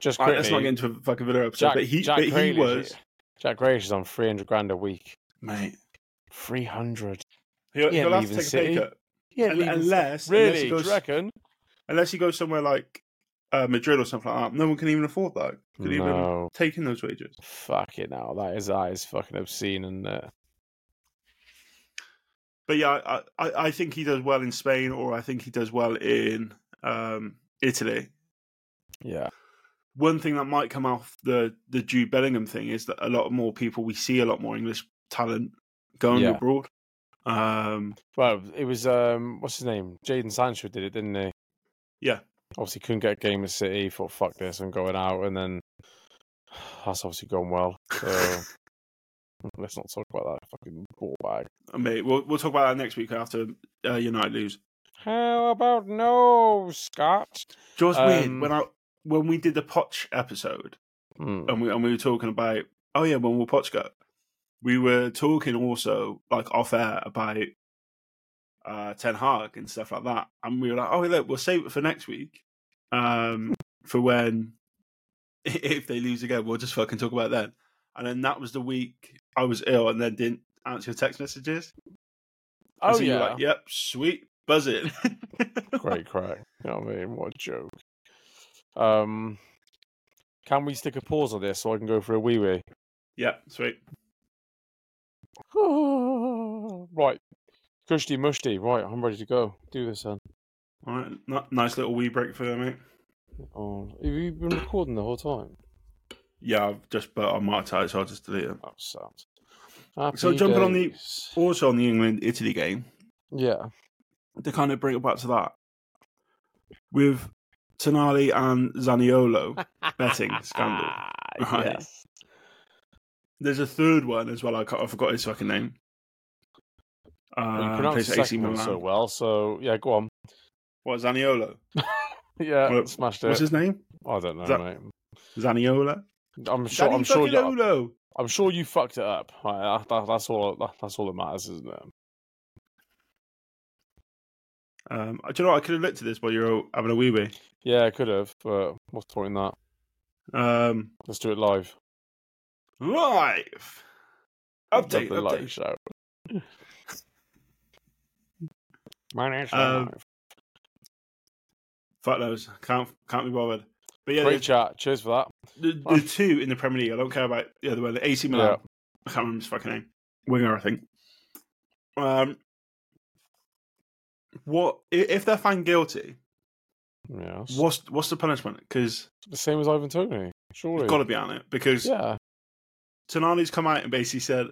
just quickly, let's not get into a fucking video episode. Jack, but he, Jack but he was Jack Grealish is on three hundred grand a week, mate. Three hundred. He'll, he he'll have to take City. a pay cut. Yeah, unless really, unless he goes, reckon? Unless he goes somewhere like uh, Madrid or something like that, no one can even afford that. Could no. even take in those wages. Fuck it now. That is that is fucking obscene and. Uh... But yeah, I, I, I think he does well in Spain, or I think he does well in um, Italy. Yeah. One thing that might come off the the Jude Bellingham thing is that a lot more people we see a lot more English talent going Yeah. abroad. Um, Well, it was um, what's his name? Jadon Sancho did it, didn't he? Yeah. Obviously, couldn't get a game of City. Thought fuck this, I'm going out, and then that's obviously gone well. So let's not talk about that fucking ball bag. mate, we'll we'll talk about that next week after uh, United lose. How about no, Scott? Know what's weird? Um, When I when we did the Poch episode, Hmm. and we and we were talking about oh yeah, when will Poch go? We were talking also like off air about uh, Ten Hag and stuff like that, and we were like, oh look, we'll save it for next week, um, for when if they lose again, we'll just fucking talk about then. And then that was the week I was ill, and then didn't answer your text messages. Oh so yeah, like, yep, sweet, buzz it. great crack. You know what I mean? What a joke. Um, can we stick a pause on this so I can go for a wee wee? yeah, sweet. right, Kushti Mushti. Right, I'm ready to go. Do this then. All right, nice little wee break for you, mate. Oh, have you been recording the whole time? Yeah, I've just but I might type, so I'll just delete it. Oh, sounds. Happy So jumping on the- Also on the England Italy game, yeah, to kind of bring it back to that, with Tonali and Zaniolo betting scandal. Right. Yes. There's a third one as well. I, I forgot his fucking name. You Uh, pronounced the AC Milan. so well, so yeah, go on. What Zaniolo? Yeah, Well, smashed it. What's his name? I don't know, that- mate. Zaniola. I'm sure. I'm sure. You, Olo. I'm sure you fucked it up. Right, that, that, that's all. That, that's all that matters, isn't it? Um, do you know what? I could have looked at this while you were having a wee wee. Yeah, I could have, but what's the point in that? Um, Let's do it live. live. Update. the live show. My name's Um, live. Fuck those. Can't can't be bothered. But yeah, Great chat. Cheers for that. the, the, two in the Premier League. I don't care about the other one. The AC Milan. Yeah. I can't remember his fucking name. Winger, I think. Um, what if they're found guilty? Yeah. What's what's the punishment? Because the same as Ivan Toney. Surely. it's got to be on it. Because Yeah. Tonali's come out and basically said,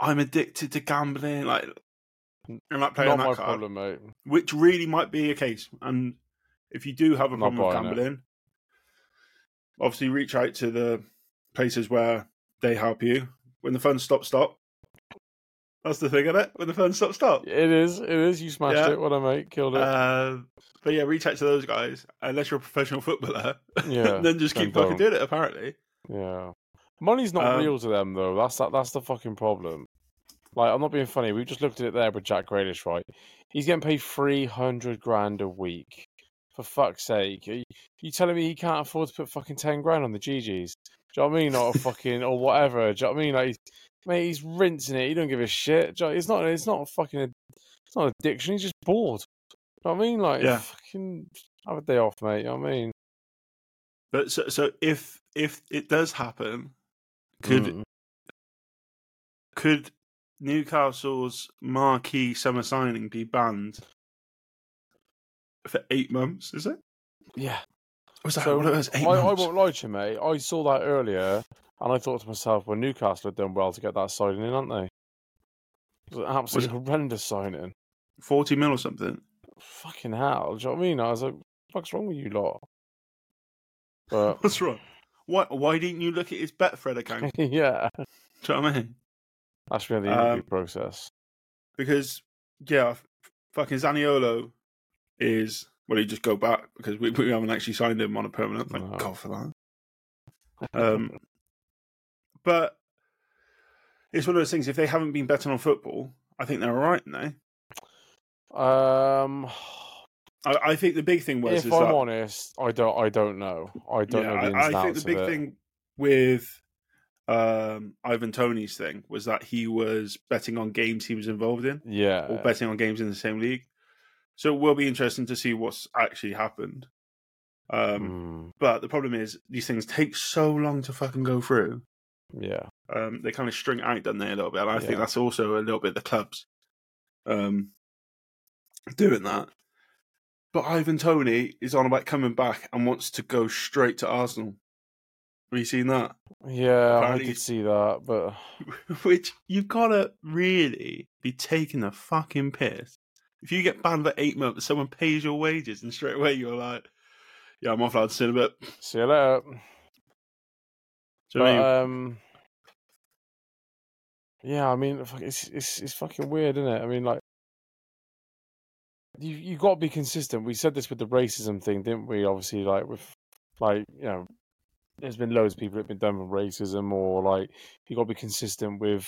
"I'm addicted to gambling." Like, I'm not playing Not that my card, problem, mate. which really might be a case. And if you do have a Not problem with gambling, obviously reach out to the places where they help you. When the fun stop, stop. That's the thing, isn't it? When the fun stop, stop. It is. It is. You smashed Yeah. it. What I mate. Killed it. Uh, but yeah, reach out to those guys unless you're a professional footballer. Yeah, then just keep fucking doing it. Apparently, yeah. Money's not Um, real to them though. That's that. That's the fucking problem. Like, I'm not being funny. We just looked at it there with Jack Grealish, right? He's getting paid three hundred grand a week. For fuck's sake, are you, you telling me he can't afford to put fucking ten grand on the GGs? Do you know what I mean? Or fucking or whatever. Do you know what I mean? Like, he's, mate, he's rinsing it. He don't give a shit. You know- It's not. It's not a fucking. It's not addiction. He's just bored. Do you know what I mean? Like, Yeah. fucking have a day off, mate. You know what I mean? but so so if if it does happen, could Mm. could Newcastle's marquee summer signing be banned for eight months? Is it? Yeah. Was that So what it was? Eight I, I months. won't lie to you, mate. I saw that earlier, and I thought to myself, well, Newcastle had done well to get that signing in, aren't they? It was an absolutely horrendous signing. Forty mil or something. Fucking hell. Do you know what I mean? I was like, what's wrong with you lot? But, What's wrong? Why why didn't you look at his Betfred account? yeah, Do you know what I mean? that's been the interview Um, process. Because yeah, f- fucking Zaniolo is well, he just go back because we, we haven't actually signed him on a permanent. Thank No. God for that. Um, but it's one of those things. If they haven't been betting on football, I think they're all right, aren't they? um, I, I think the big thing was if is I'm that honest, I don't. I don't know. I don't yeah, know the ins I, and I think the big it. thing with um, Ivan Toney's thing was that he was betting on games he was involved in, Yeah, or betting on games in the same league. So it will be interesting to see what's actually happened. Um, Mm, But the problem is these things take so long to fucking go through. yeah, Um, they kind of string out, don't they, a little bit? And I think that's also a little bit the clubs um, doing that. But Ivan Toney is on about coming back and wants to go straight to Arsenal. Have you seen that? Yeah, Apparently, I did see that, but which you've got to really be taking the fucking piss. If you get banned for eight months, someone pays your wages, and straight away you're like, "Yeah, I'm off, lads. See you in a bit. See you later." So but, um, yeah, I mean, it's it's it's fucking weird, isn't it? I mean, like, you you got to be consistent. We said this with the racism thing, didn't we? Obviously, like with like you know, there's been loads of people that have been done with racism, or like you got to be consistent with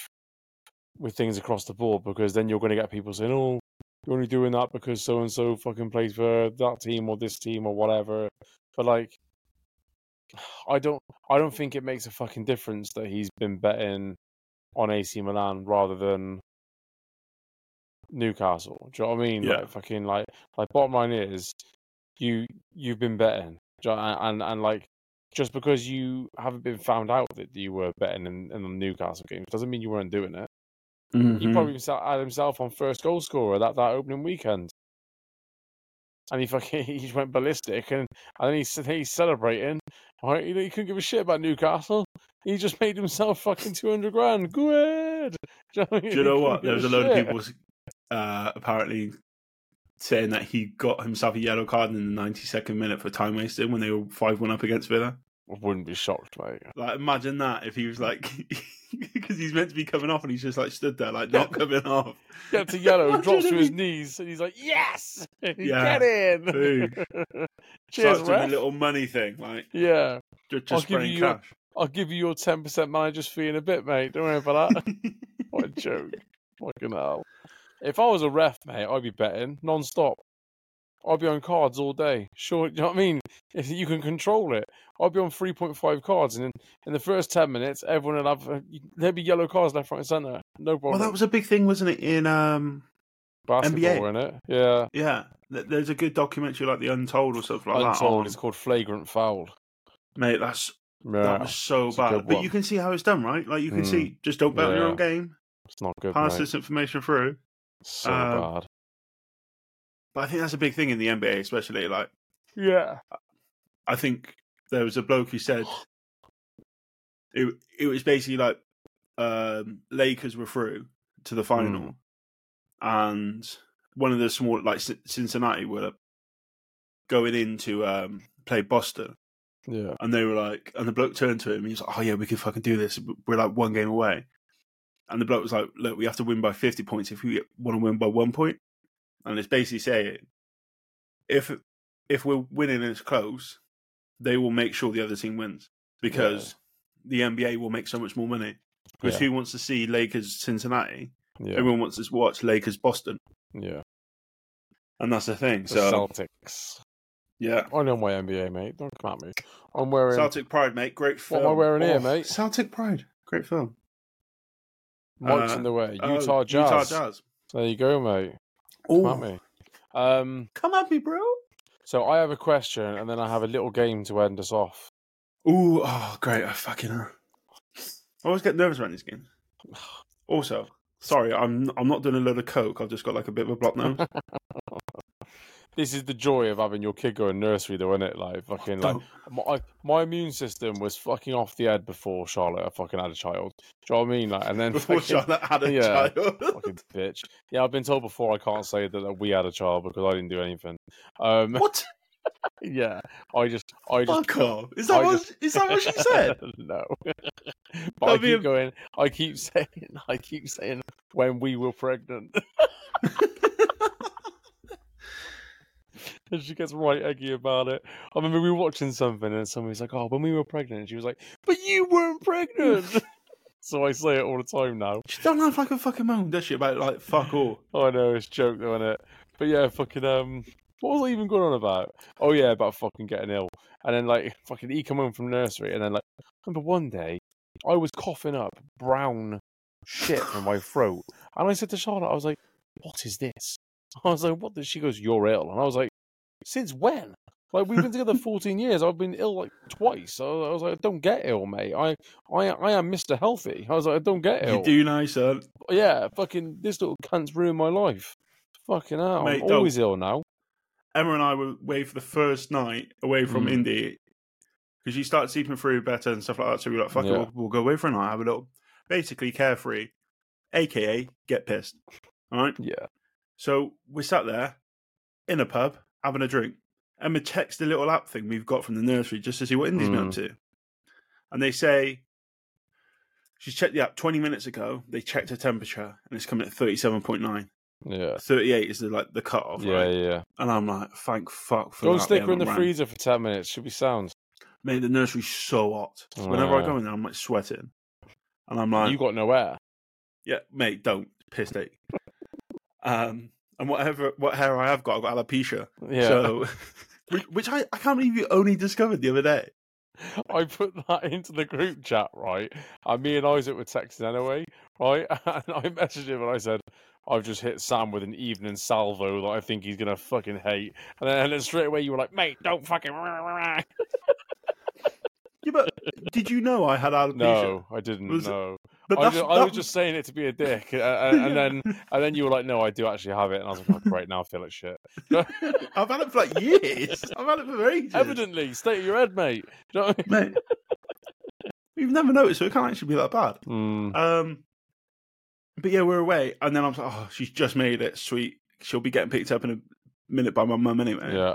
with things across the board because then you're going to get people saying, "Oh, you're only doing that because so and so fucking plays for that team or this team or whatever." But like, I don't, I don't think it makes a fucking difference that he's been betting on AC Milan rather than Newcastle. Do you know what I mean? Yeah. Like fucking like like bottom line is you you've been betting. You know, and, and, and like just because you haven't been found out that you were betting in, in the Newcastle game doesn't mean you weren't doing it. Mm-hmm. He probably had himself on first goal scorer that, that opening weekend. And he fucking he just went ballistic and, and then he's he's celebrating. Right, he, he couldn't give a shit about Newcastle. He just made himself fucking two hundred grand. Good. Do you know, Do you know what? There was a load of people uh, apparently saying that he got himself a yellow card in the ninety second minute for time wasting when they were five one up against Villa. Wouldn't be shocked, mate. Like, imagine that if he was like, because he's meant to be coming off and he's just like stood there, like not coming off. Gets a yellow, drops to his knees, and he's like, "Yes, yeah. get in." Cheers, Starts a little money thing, like yeah, just, just spraying cash. Your, I'll give you your ten percent manager's fee in a bit, mate. Don't worry about that. what a joke! Fucking hell. If I was a ref, mate, I'd be betting non-stop. I'd be on cards all day. Sure, you know what I mean? If you can control it, I'll be on 3.5 cards, and in, in the first 10 minutes, everyone will have uh, there'd be yellow cards left, right, and centre. No problem. Well, that was a big thing, wasn't it, in um, Basketball, NBA? It, yeah, yeah. There's a good documentary like The Untold or something like Untold, that. Untold. It's called Flagrant Foul. Mate, that's yeah, that was so bad. But you can see how it's done, right? Like you can mm. see, just don't bet yeah. on your own game. It's not good. Pass mate. this information through. So um, bad. But I think that's a big thing in the NBA, especially like. Yeah. I think there was a bloke who said it. It was basically like um, Lakers were through to the final, mm. and one of the small like Cincinnati were going in to um, play Boston. Yeah, and they were like, and the bloke turned to him. He was like, "Oh yeah, we can fucking do this. We're like one game away." And the bloke was like, "Look, we have to win by fifty points if we want to win by one point." And it's basically saying, if if we're winning and it's close, they will make sure the other team wins because yeah. the NBA will make so much more money. Because yeah. who wants to see Lakers Cincinnati? Yeah. Everyone wants to watch Lakers Boston. Yeah, and that's the thing. The so Celtics. Yeah, I know my NBA, mate. Don't come at me. I'm wearing Celtic Pride, mate. Great film. What am I wearing oh, here, mate? Celtic Pride. Great film. Mike's uh, in the way. Uh, Utah Jazz. Utah Jazz. There you go, mate. Come at me. Um, Come at me, bro. So I have a question, and then I have a little game to end us off. Ooh, oh, great! I fucking. I always get nervous around these games. Also, sorry, I'm I'm not doing a load of coke. I've just got like a bit of a block nose. this is the joy of having your kid go in nursery, though, isn't it? Like fucking like my my immune system was fucking off the head before Charlotte I fucking had a child. Do you know what I mean? Like, and then before fucking, Charlotte had a yeah, child, fucking bitch. Yeah, I've been told before I can't say that, we had a child because I didn't do anything. Um, what? yeah, I just, I just. Fuck off! Is that I what? Just, is that what she said? no. but That'd I keep a... going. I keep saying. I keep saying when we were pregnant. And she gets right eggy about it. I remember we were watching something and somebody's like, "Oh, when we were pregnant," and she was like, "But you weren't pregnant." so I say it all the time now. She don't have like a fucking moan, does she? About like fuck all. I know it's joke though, isn't it? But yeah, fucking um, what was I even going on about? Oh yeah, about fucking getting ill, and then like fucking he come home from nursery, and then like remember one day I was coughing up brown shit from my throat, and I said to Charlotte, I was like, "What is this?" I was like, "What?" Did she goes, "You're ill," and I was like, since when? Like we've been together 14 years. I've been ill like twice. So I was like, I don't get ill, mate. I, I, I am Mr. Healthy. I was like, I don't get ill. You do nice, son. Yeah, fucking this little cunt's ruined my life. Fucking hell, mate, I'm always ill now. Emma and I were away for the first night away from mm. Indy because she started sleeping through better and stuff like that. So we were like, fuck yeah. it, we'll, we'll, go away for a night, have a little, basically carefree, aka get pissed. All right? Yeah. So we sat there in a pub having a drink. Emma checks the little app thing we've got from the nursery just to see what Indy's mm. been up to. And they say, she's checked the app 20 minutes ago. They checked her temperature and it's coming at 37.9. Yeah. 38 is the, like the cut off. Yeah, right? yeah. And I'm like, thank fuck for Go and stick her in the freezer for 10 minutes. Should be sound. Mate, the nursery's so hot. So whenever I go in there, I'm like sweating. And I'm like, You got no air. Yeah, mate, don't. Piss take. um, and whatever, what hair I have got, I've got alopecia. Yeah. So, which I, I can't believe you only discovered the other day. I put that into the group chat, right? And me and Isaac were texting anyway, right? And I messaged him and I said, I've just hit Sam with an evening salvo that I think he's gonna fucking hate. And then, and then straight away you were like, mate, don't fucking. yeah, but did you know I had alopecia? No, I didn't. Was know. It... But I, just, I was just saying it to be a dick, and, and, then and then you were like, "No, I do actually have it," and I was like, oh, "Great, now I feel like shit." I've had it for like years. I've had it for ages. Evidently, state of your head, mate. You know I mean? Mate, we've never noticed, so it can't actually be that bad. Mm. Um, but yeah, we're away, and then I'm like, "Oh, she's just made it. Sweet, she'll be getting picked up in a minute by my mum anyway." Yeah.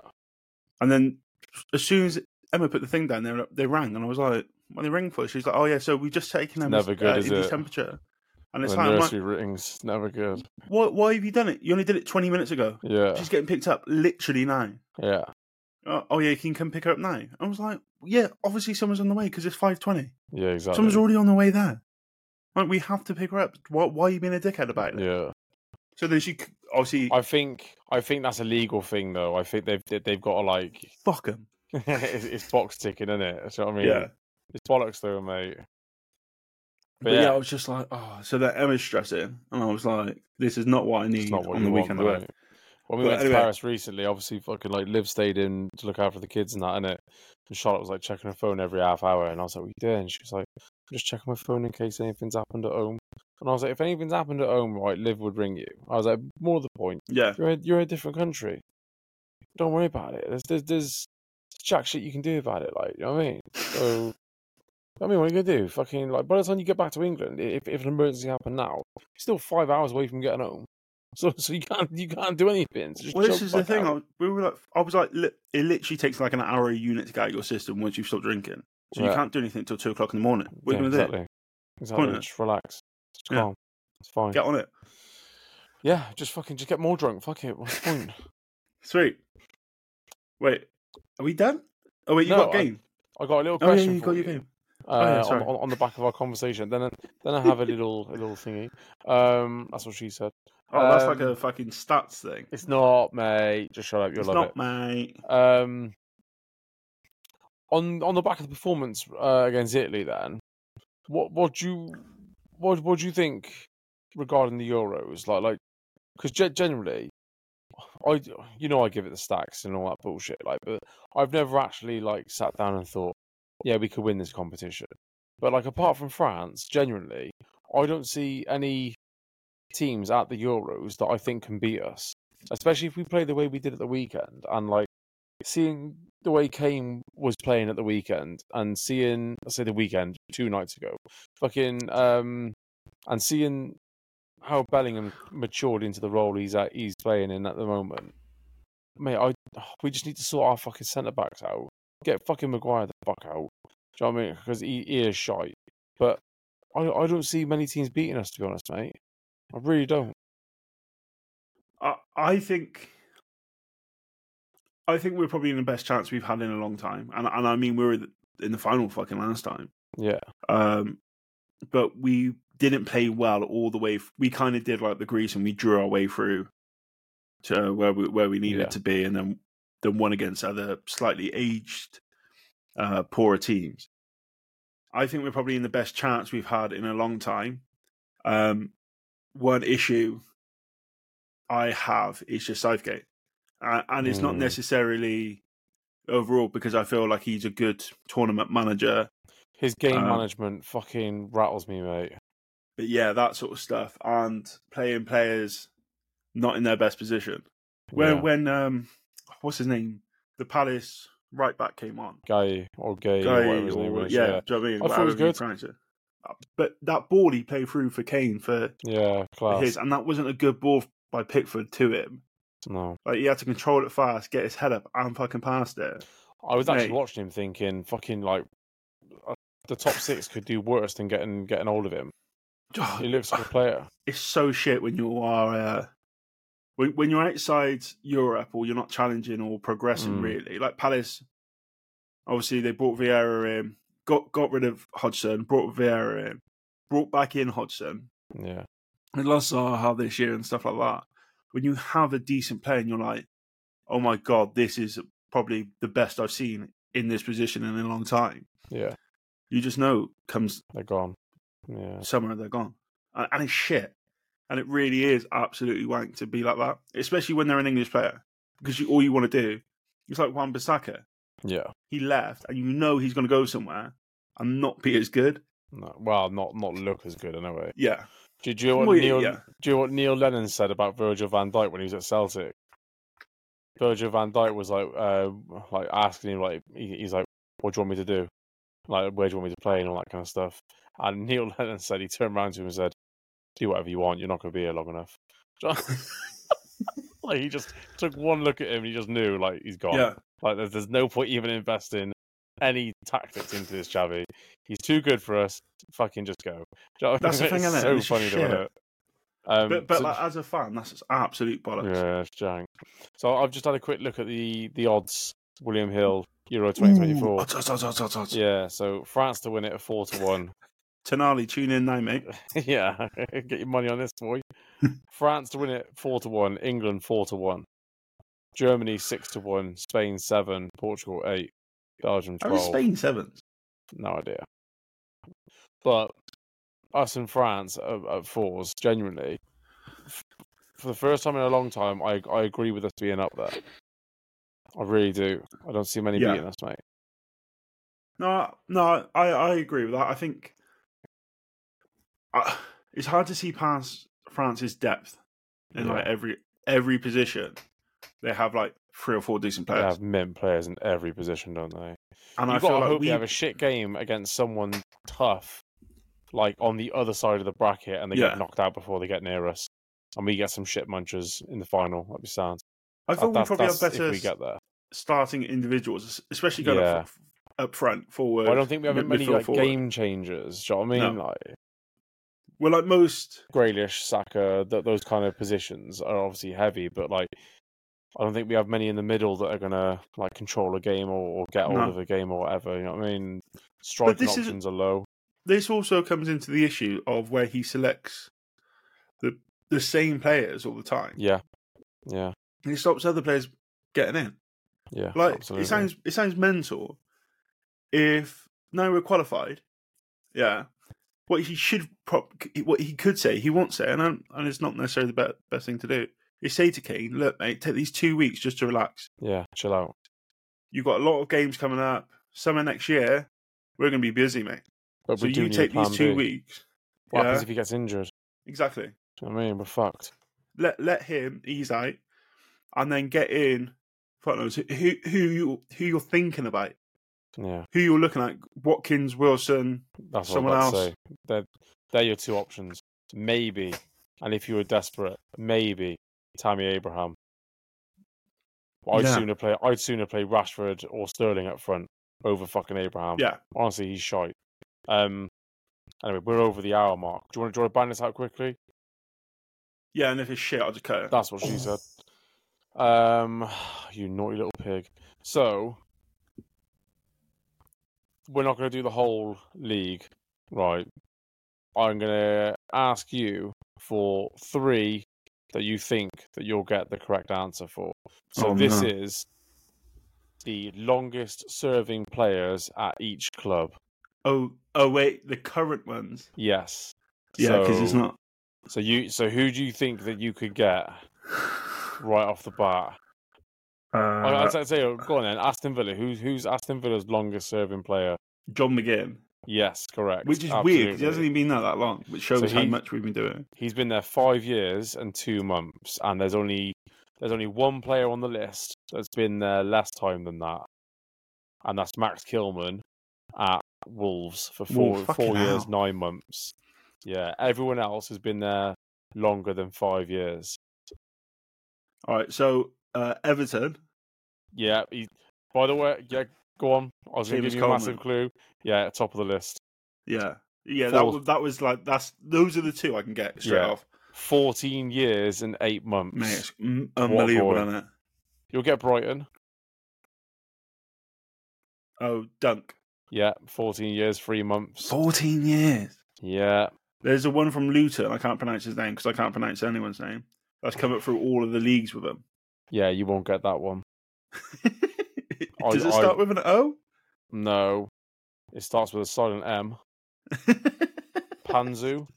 And then as soon as Emma put the thing down there, they rang, and I was like, when they ring for, she's like, "Oh yeah, so we've just taken him never good, uh, is it? temperature." And it's like, nursery like, rings, never good. Why, why have you done it? You only did it twenty minutes ago. Yeah, she's getting picked up literally now. Yeah. Oh, oh yeah, you can come pick her up now. I was like, yeah, obviously someone's on the way because it's five twenty. Yeah, exactly. Someone's already on the way there. Like we have to pick her up. Why, why are you being a dickhead about it? Yeah. So then she obviously. I think I think that's a legal thing though. I think they've they've got to like fuck them. it's, it's box ticking, isn't it? That's what I mean. Yeah. It's bollocks though, mate. But, but yeah. yeah. I was just like, oh, so that Emma's stressing, and I was like, this is not what I need what on the weekend want. When we but went anyway. to Paris recently, obviously, fucking like Liv stayed in to look after the kids and that, and it. And Charlotte was like checking her phone every half hour, and I was like, "What are you doing?" She was like, "I'm just checking my phone in case anything's happened at home." And I was like, "If anything's happened at home, right, Liv would ring you." I was like, "More the point, yeah, you're a, you're a different country. Don't worry about it. There's there's there's jack shit you can do about it. Like, you know what I mean? So I mean, what are you gonna do? Fucking like by the time you get back to England, if, if an emergency happened now, you're still five hours away from getting home. So, so you can't you can't do anything. So well, this is the thing. I, we were like, I was like, it literally takes like an hour a unit to get out your system once you've stopped drinking. So you can't do anything until two o'clock in the morning. What yeah, are you gonna exactly. do? Exactly. Just relax. Just calm. Yeah. It's fine. Get on it. Yeah, just fucking just get more drunk. Fuck it. What's the point? Sweet. Wait, are we done? Oh wait, you no, got game. I, I, got a little question. Oh, yeah, you got you. your game uh, oh, yeah, on, on, the back of our conversation. Then, then I have a little, a little thingy. Um, that's what she said. Oh, um, that's like a um, fucking stats thing. It's not, mate. Just shut up. You'll it's love not, it. mate. Um, on on the back of the performance uh, against Italy, then, what what do you what what do you think regarding the Euros? Like like because generally, I you know I give it the stacks and all that bullshit. Like, but I've never actually like sat down and thought, yeah, we could win this competition. But like apart from France, genuinely, I don't see any teams at the Euros that I think can beat us. Especially if we play the way we did at the weekend and like seeing the way Kane was playing at the weekend and seeing say the weekend two nights ago. Fucking um and seeing how Bellingham matured into the role he's at, he's playing in at the moment. Mate, I we just need to sort our fucking centre backs out get fucking Maguire fuck out. Do you know what I mean? Because he, he is shy. But I, I don't see many teams beating us, to be honest, mate. I really don't. I, I think. I think we're probably in the best chance we've had in a long time, and and I mean we were in the final fucking last time. Yeah. Um, but we didn't play well all the way. We kind of did like the Greece, and we drew our way through to where we where we needed yeah. to be, and then than one against other slightly aged, uh, poorer teams. I think we're probably in the best chance we've had in a long time. Um, one issue I have is just Southgate, uh, and it's mm. not necessarily overall because I feel like he's a good tournament manager. His game um, management fucking rattles me, mate. But yeah, that sort of stuff, and playing players not in their best position. When yeah. when um what's his name? The Palace right back came on. Guy or Gay, Guy, or whatever his name was. Yeah, yeah. Do you know I mean? I thought it was good. But that ball he played through for Kane for yeah, class. For his, and that wasn't a good ball by Pickford to him. No, like he had to control it fast, get his head up, and fucking past it. I was actually Mate. watching him, thinking, "Fucking like uh, the top six could do worse than getting getting hold of him." he looks like a player. It's so shit when you are uh, when when you're outside Europe or you're not challenging or progressing mm. really. Like Palace, obviously they brought Vieira in got got rid of Hodgson, brought Vieira in, brought back in Hodgson. Yeah. And lost Zaha this year and stuff like that. When you have a decent player and you're like, oh my god, this is probably the best I've seen in this position in a long time. Yeah. You just know comes they're gone. Yeah. Somewhere they're gone. And, and it's shit. And it really is absolutely wank to be like that, especially when they're an English player. Because you, all you want to do, is like Wan Bissaka. Yeah. He left, and you know he's going to go somewhere and not be as good. No, well, not not look as good anyway. Yeah. Do, do you know what well, Neil? Yeah. Do you know what Neil Lennon said about Virgil Van Dijk when he was at Celtic? Virgil Van Dijk was like, uh, like asking him, like, he, he's like, "What do you want me to do? Like, where do you want me to play and all that kind of stuff?" And Neil Lennon said he turned around to him and said, "Do whatever you want. You're not going to be here long enough." like he just took one look at him, and he just knew, like, he's gone. Yeah. Like there's, there's no point even investing any tactics into this Xavi. He's too good for us. Fucking just go. That's the thing, isn't it? So funny to it. Um, but but so, like, as a fan, that's absolute bollocks. Yeah, it's jank. So I've just had a quick look at the the odds. William Hill Euro 2024. Odds, odds, odds, odds, odds. Yeah, so France to win it at four to one. Tonali, tune in now, mate. yeah, get your money on this boy. France to win it four to one. England four to one. Germany six to one, Spain seven, Portugal eight, Belgium twelve. How Spain seven? No idea. But us and France at, at fours, genuinely, for the first time in a long time, I I agree with us being up there. I really do. I don't see many yeah. beating us, mate. No, no, I I agree with that. I think uh, it's hard to see past France's depth in yeah. like every every position they have like three or four decent players. They have mint players in every position, don't they? And You've I got to like hope we... have a shit game against someone tough, like on the other side of the bracket, and they yeah. get knocked out before they get near us, and we get some shit munchers in the final. That'd be sound. I thought we probably have better if we get there. starting individuals, especially going yeah. up, up front, forward. Well, I don't think we have many like, game changers. Do you know what I mean? No. Like, well, like most Grealish, Saka, th- those kind of positions are obviously heavy, but like I don't think we have many in the middle that are gonna like control a game or, or get hold no. of a game or whatever. You know what I mean? Striking options is, are low. This also comes into the issue of where he selects the the same players all the time. Yeah, yeah. he stops other players getting in. Yeah, like absolutely. it sounds it sounds mental. If now we're qualified, yeah. What he should, what he could say, he won't say, and and it's not necessarily the best thing to do you say to Kane, look, mate, take these two weeks just to relax. Yeah, chill out. You've got a lot of games coming up. Summer next year, we're going to be busy, mate. But so you take these two B. weeks. What yeah? happens if he gets injured? Exactly. You know I mean, we're fucked. Let let him ease out, and then get in. Fuck knows who who you who you're thinking about. Yeah. Who you're looking at? Watkins, Wilson, That's someone else. They're they're your two options. Maybe, and if you were desperate, maybe Tammy Abraham. I'd yeah. sooner play. I'd sooner play Rashford or Sterling up front over fucking Abraham. Yeah, honestly, he's shite. Um. Anyway, we're over the hour mark. Do you want to, draw a ban this out quickly? Yeah, and if it's shit, I'll just cut it. That's what she said. Um, you naughty little pig. So we're not going to do the whole league, right? I'm going to ask you for three that you think that you'll get the correct answer for. So oh, this no. is the longest serving players at each club. Oh, oh wait, the current ones. Yes. Yeah, because so, it's not. So you, so who do you think that you could get right off the bat? Uh, I'd say, go on then. Aston Villa. Who's who's Aston Villa's longest serving player? John McGinn. Yes, correct. Which is Absolutely. weird he hasn't even been there that long, which shows so he, how much we've been doing. He's been there five years and two months, and there's only there's only one player on the list that's been there less time than that, and that's Max Kilman at Wolves for four Whoa, four years, hell. nine months. Yeah, everyone else has been there longer than five years. All right, so uh, Everton. Yeah. He, by the way, yeah, go on. I was going to give you a massive clue. Yeah, top of the list. Yeah, yeah. That was, that was like that's those are the two I can get straight Yeah. off. 14 years and eight months. Mate, it's unbelievable, isn't it? You'll get Brighton. Oh, Dunk. Yeah, 14 years, three months. Fourteen years. Yeah, There's a one from Luton. I can't pronounce his name because I can't pronounce anyone's name. That's come up through all of the leagues with him. Yeah, you won't get that one. Does I- it start with an O? No. It starts with a silent M. Mpanzu.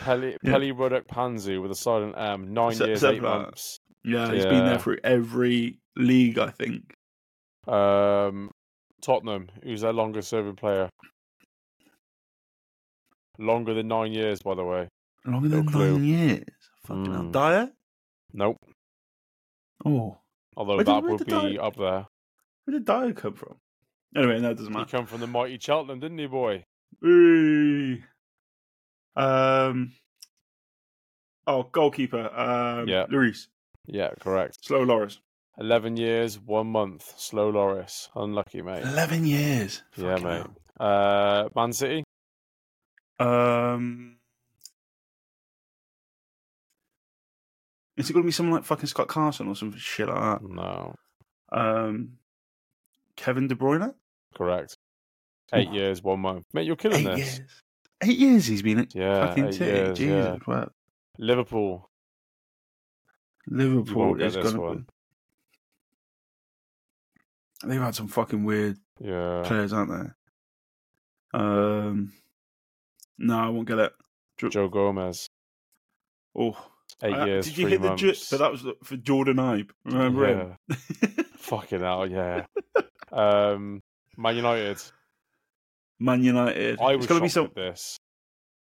Pelly, Yeah. Pelly Ruddock Mpanzu with a silent M. Nine Se- years, eight months. yeah, he's been there through every league, I think. Um, Tottenham, who's their longest serving player? Longer than nine years, by the way. Longer No than clue. nine years. Fucking hell. Mm. Dier? Nope. Oh. Although Where that where would be up there. Where did Dier come from? Anyway, no, it doesn't matter. He come from the mighty Cheltenham, didn't he, boy? Ooh. Um. Oh, goalkeeper. Um, Yeah. Lloris. Yeah, correct. Slow Loris. 11 years, one month. Slow Loris. Unlucky, mate. 11 years. Yeah, Fucking mate. Uh, Man City? Um. Is it going to be someone like fucking Scott Carson or some shit like that? No. Um. Kevin De Bruyne? correct. Eight years, one month. Mate, you're killing Eight this. years. Eight years he's been at Yeah, fucking eight City. years, Jesus, yeah. Liverpool. Liverpool is going to. They've had some fucking weird Yeah. players, aren't they? Um, no, I won't get it. Joe Gomez. Oh, Eight I- years, Did you three hit months. the jut? But that was for Jordan Ibe. Remember him? Fucking hell, yeah. um, Man United. Man United. I it's was gonna be some. at this.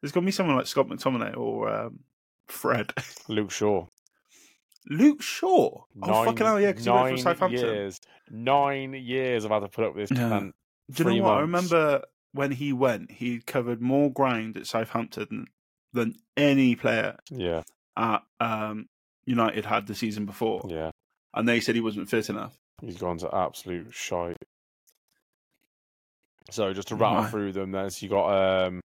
There's gonna be someone like Scott McTominay or um, Fred. Luke Shaw. Luke Shaw. oh Nine- fucking hell, yeah, because he went from nine Southampton. Years. Nine years I've had to put up with this Yeah. Do you know what? I remember when he went, he covered more ground at Southampton than any player Yeah, at um, United had the season before, yeah. and they said he wasn't fit enough. He's gone to absolute shite. So just to rattle Right. through them, there's you got um,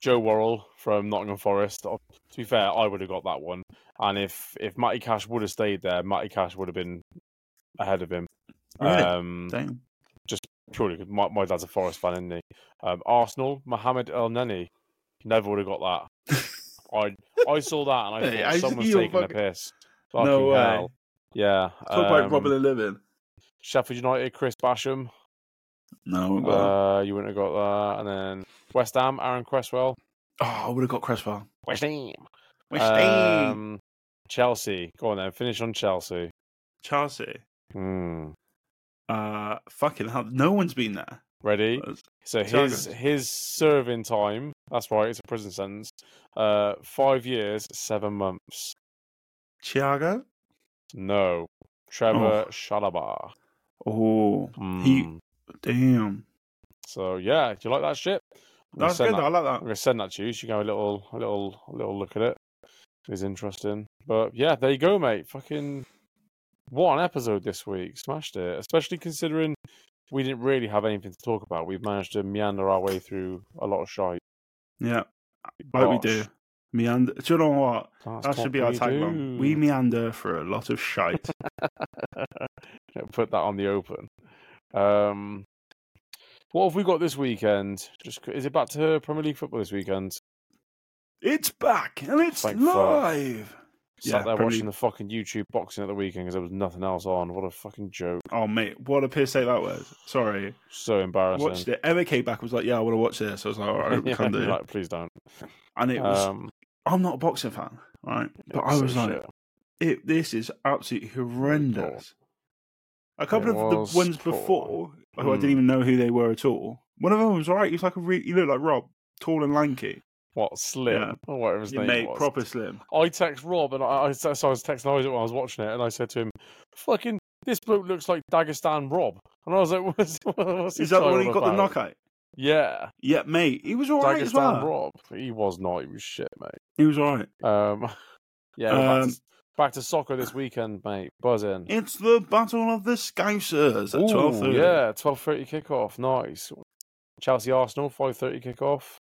Joe Worrall from Nottingham Forest. Oh, To be fair, I would have got that one. And if if Matty Cash would have stayed there, Matty Cash would have been ahead of him. Really? Um, Damn. purely because my, my dad's a Forest fan, isn't he? Um, Arsenal, Mohamed Elneny, never would have got that. I I saw that and I Hey, thought I- someone's taking a fucking- piss. No Fucking way. hell. Yeah. Talk about um, robbing a living. Sheffield United, Chris Basham. No, I wouldn't. Uh, you wouldn't have got that. And then West Ham, Aaron Cresswell. oh, I would have got Cresswell. West Ham. West Ham. Um, Chelsea. Go on then. Finish on Chelsea. Chelsea. Hmm. Uh, fucking hell, no one's been there. Ready? So his his serving time. That's right. It's a prison sentence. Uh, five years, seven months. Thiago. No. Trevoh Oh. Chalobah. Oh, he. Hmm. Damn. So yeah, do you like that shit? I'm gonna That's send good. that- I like that. I'm that. gonna send that to you. So you can have a little, a little, a little look at it. It's interesting. But yeah, there you go, mate. Fucking what an episode this week. Smashed it. Especially considering we didn't really have anything to talk about. We've managed to meander our way through a lot of shite. Yeah, like we do. Meander. Do you know what? that's That should what be our tagline. We meander for a lot of shite. Put that on the open. Um, what have we got this weekend? Just is it back to Premier League football this weekend? it's back and it's Thank live. Sat Yeah, there watching the fucking YouTube boxing at the weekend because there was nothing else on. What a fucking joke! Oh mate, what a piss take that was. Sorry. So embarrassing. Watched it. Emma came back. And was like, yeah, I want to watch this. I was like, all right, Yeah, can do. like, please don't. And it was. Um, I'm not a boxing fan, right? But I so was like, shit. it. This is absolutely horrendous. A couple It of the ones poor. before, who I Mm. didn't even know who they were at all. One of them was right. He was like a re- he looked like Rob, tall and lanky. What slim yeah. or whatever his name mate, was? Proper slim. I text Rob and I, I, so I was texting Isaac when I was watching it, and I said to him, "Fucking this bloke looks like Dagestan Rob," and I was like, "What's, what's Is that when he got the knockout?" Yeah. Yeah, mate. He was alright as well. Rob. He was not. He was shit, mate. He was alright. Um, yeah. Um, back, to, back, to, soccer this weekend, mate. Buzz in. It's the Battle of the Scousers at twelve thirty. Yeah, twelve thirty kickoff. Nice. Chelsea Arsenal five thirty kickoff.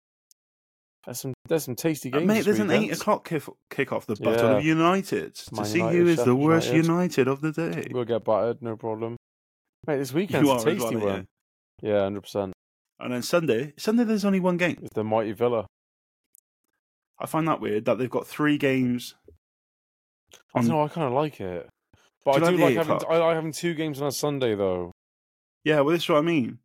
There's some there's some tasty games. Uh, mate, there's an eight o'clock kick, kick off the Battle yeah. of United to Man see United, who is the worst United. United. of the day. We'll get battered, no problem. Mate, this weekend's a tasty well, one. Yeah, hundred percent. And then Sunday, Sunday there's only one game. It's the mighty Villa. I find that weird that they've got three games. On... I I kind of like it, but do I do like, like having I like having two games on a Sunday though. Yeah, well, this is what I mean.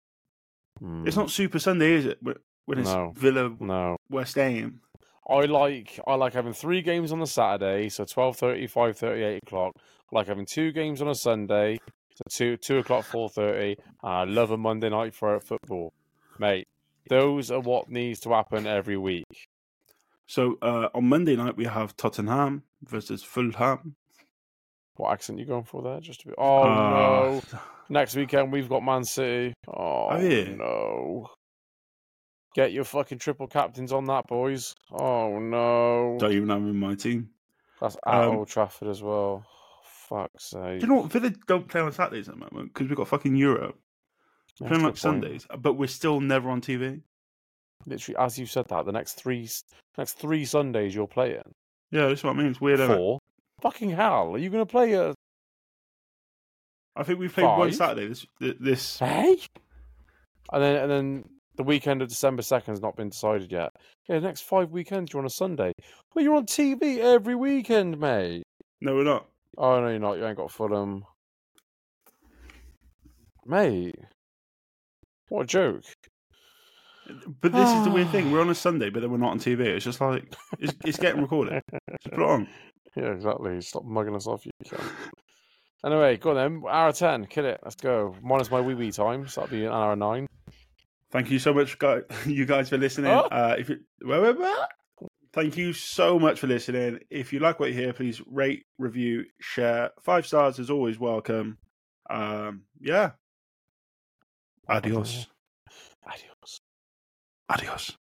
Mm. It's not Super Sunday, is it? When it's no. Villa, no. West Ham. I like I like having three games on the Saturday, so 12.30, 5.30, 8 o'clock. I like having two games on a Sunday, so two two o'clock, four thirty. I love a Monday night for football mate. Those are what needs to happen every week. So uh, on Monday night we have Tottenham versus Fulham. What accent you going for there? Just to be. Oh uh, no! Next weekend we've got Man City. Oh, oh yeah. no! Get your fucking triple captains on that, boys. Oh no! Don't even have in my team. That's at um, Old Trafford as well. Fuck's sake! Do you know what? Villa don't play on Saturdays at the moment because we've got fucking Europe. Playing like Sundays, but we're still never on TV. Literally, as you said that, the next three next three Sundays you're playing. Yeah, that's what I mean. It's weird. Four. Fucking hell! Are you going to play a? I think we've played Five? one Saturday. This this. Hey. And then and then the weekend of December second has not been decided yet. Yeah, the next five weekends you're on a Sunday. Well, you're on TV every weekend, mate. No, we're not. Oh no, you're not. You ain't got Fulham, mate. What a joke. But this is the weird thing. We're on a Sunday, but then we're not on TV. It's just like it's, it's getting recorded. Just put it on. Yeah, exactly. Stop mugging us off, you can. Anyway, go on then. Hour ten, kill it. Let's go. Minus my wee wee time, so that'll be an hour nine. Thank you so much, guys, you guys, for listening. Oh. Uh, if it, thank you so much for listening. If you like what you hear, please rate, review, share. Five stars is always welcome. Um, yeah, Adiós. Adiós. Adiós.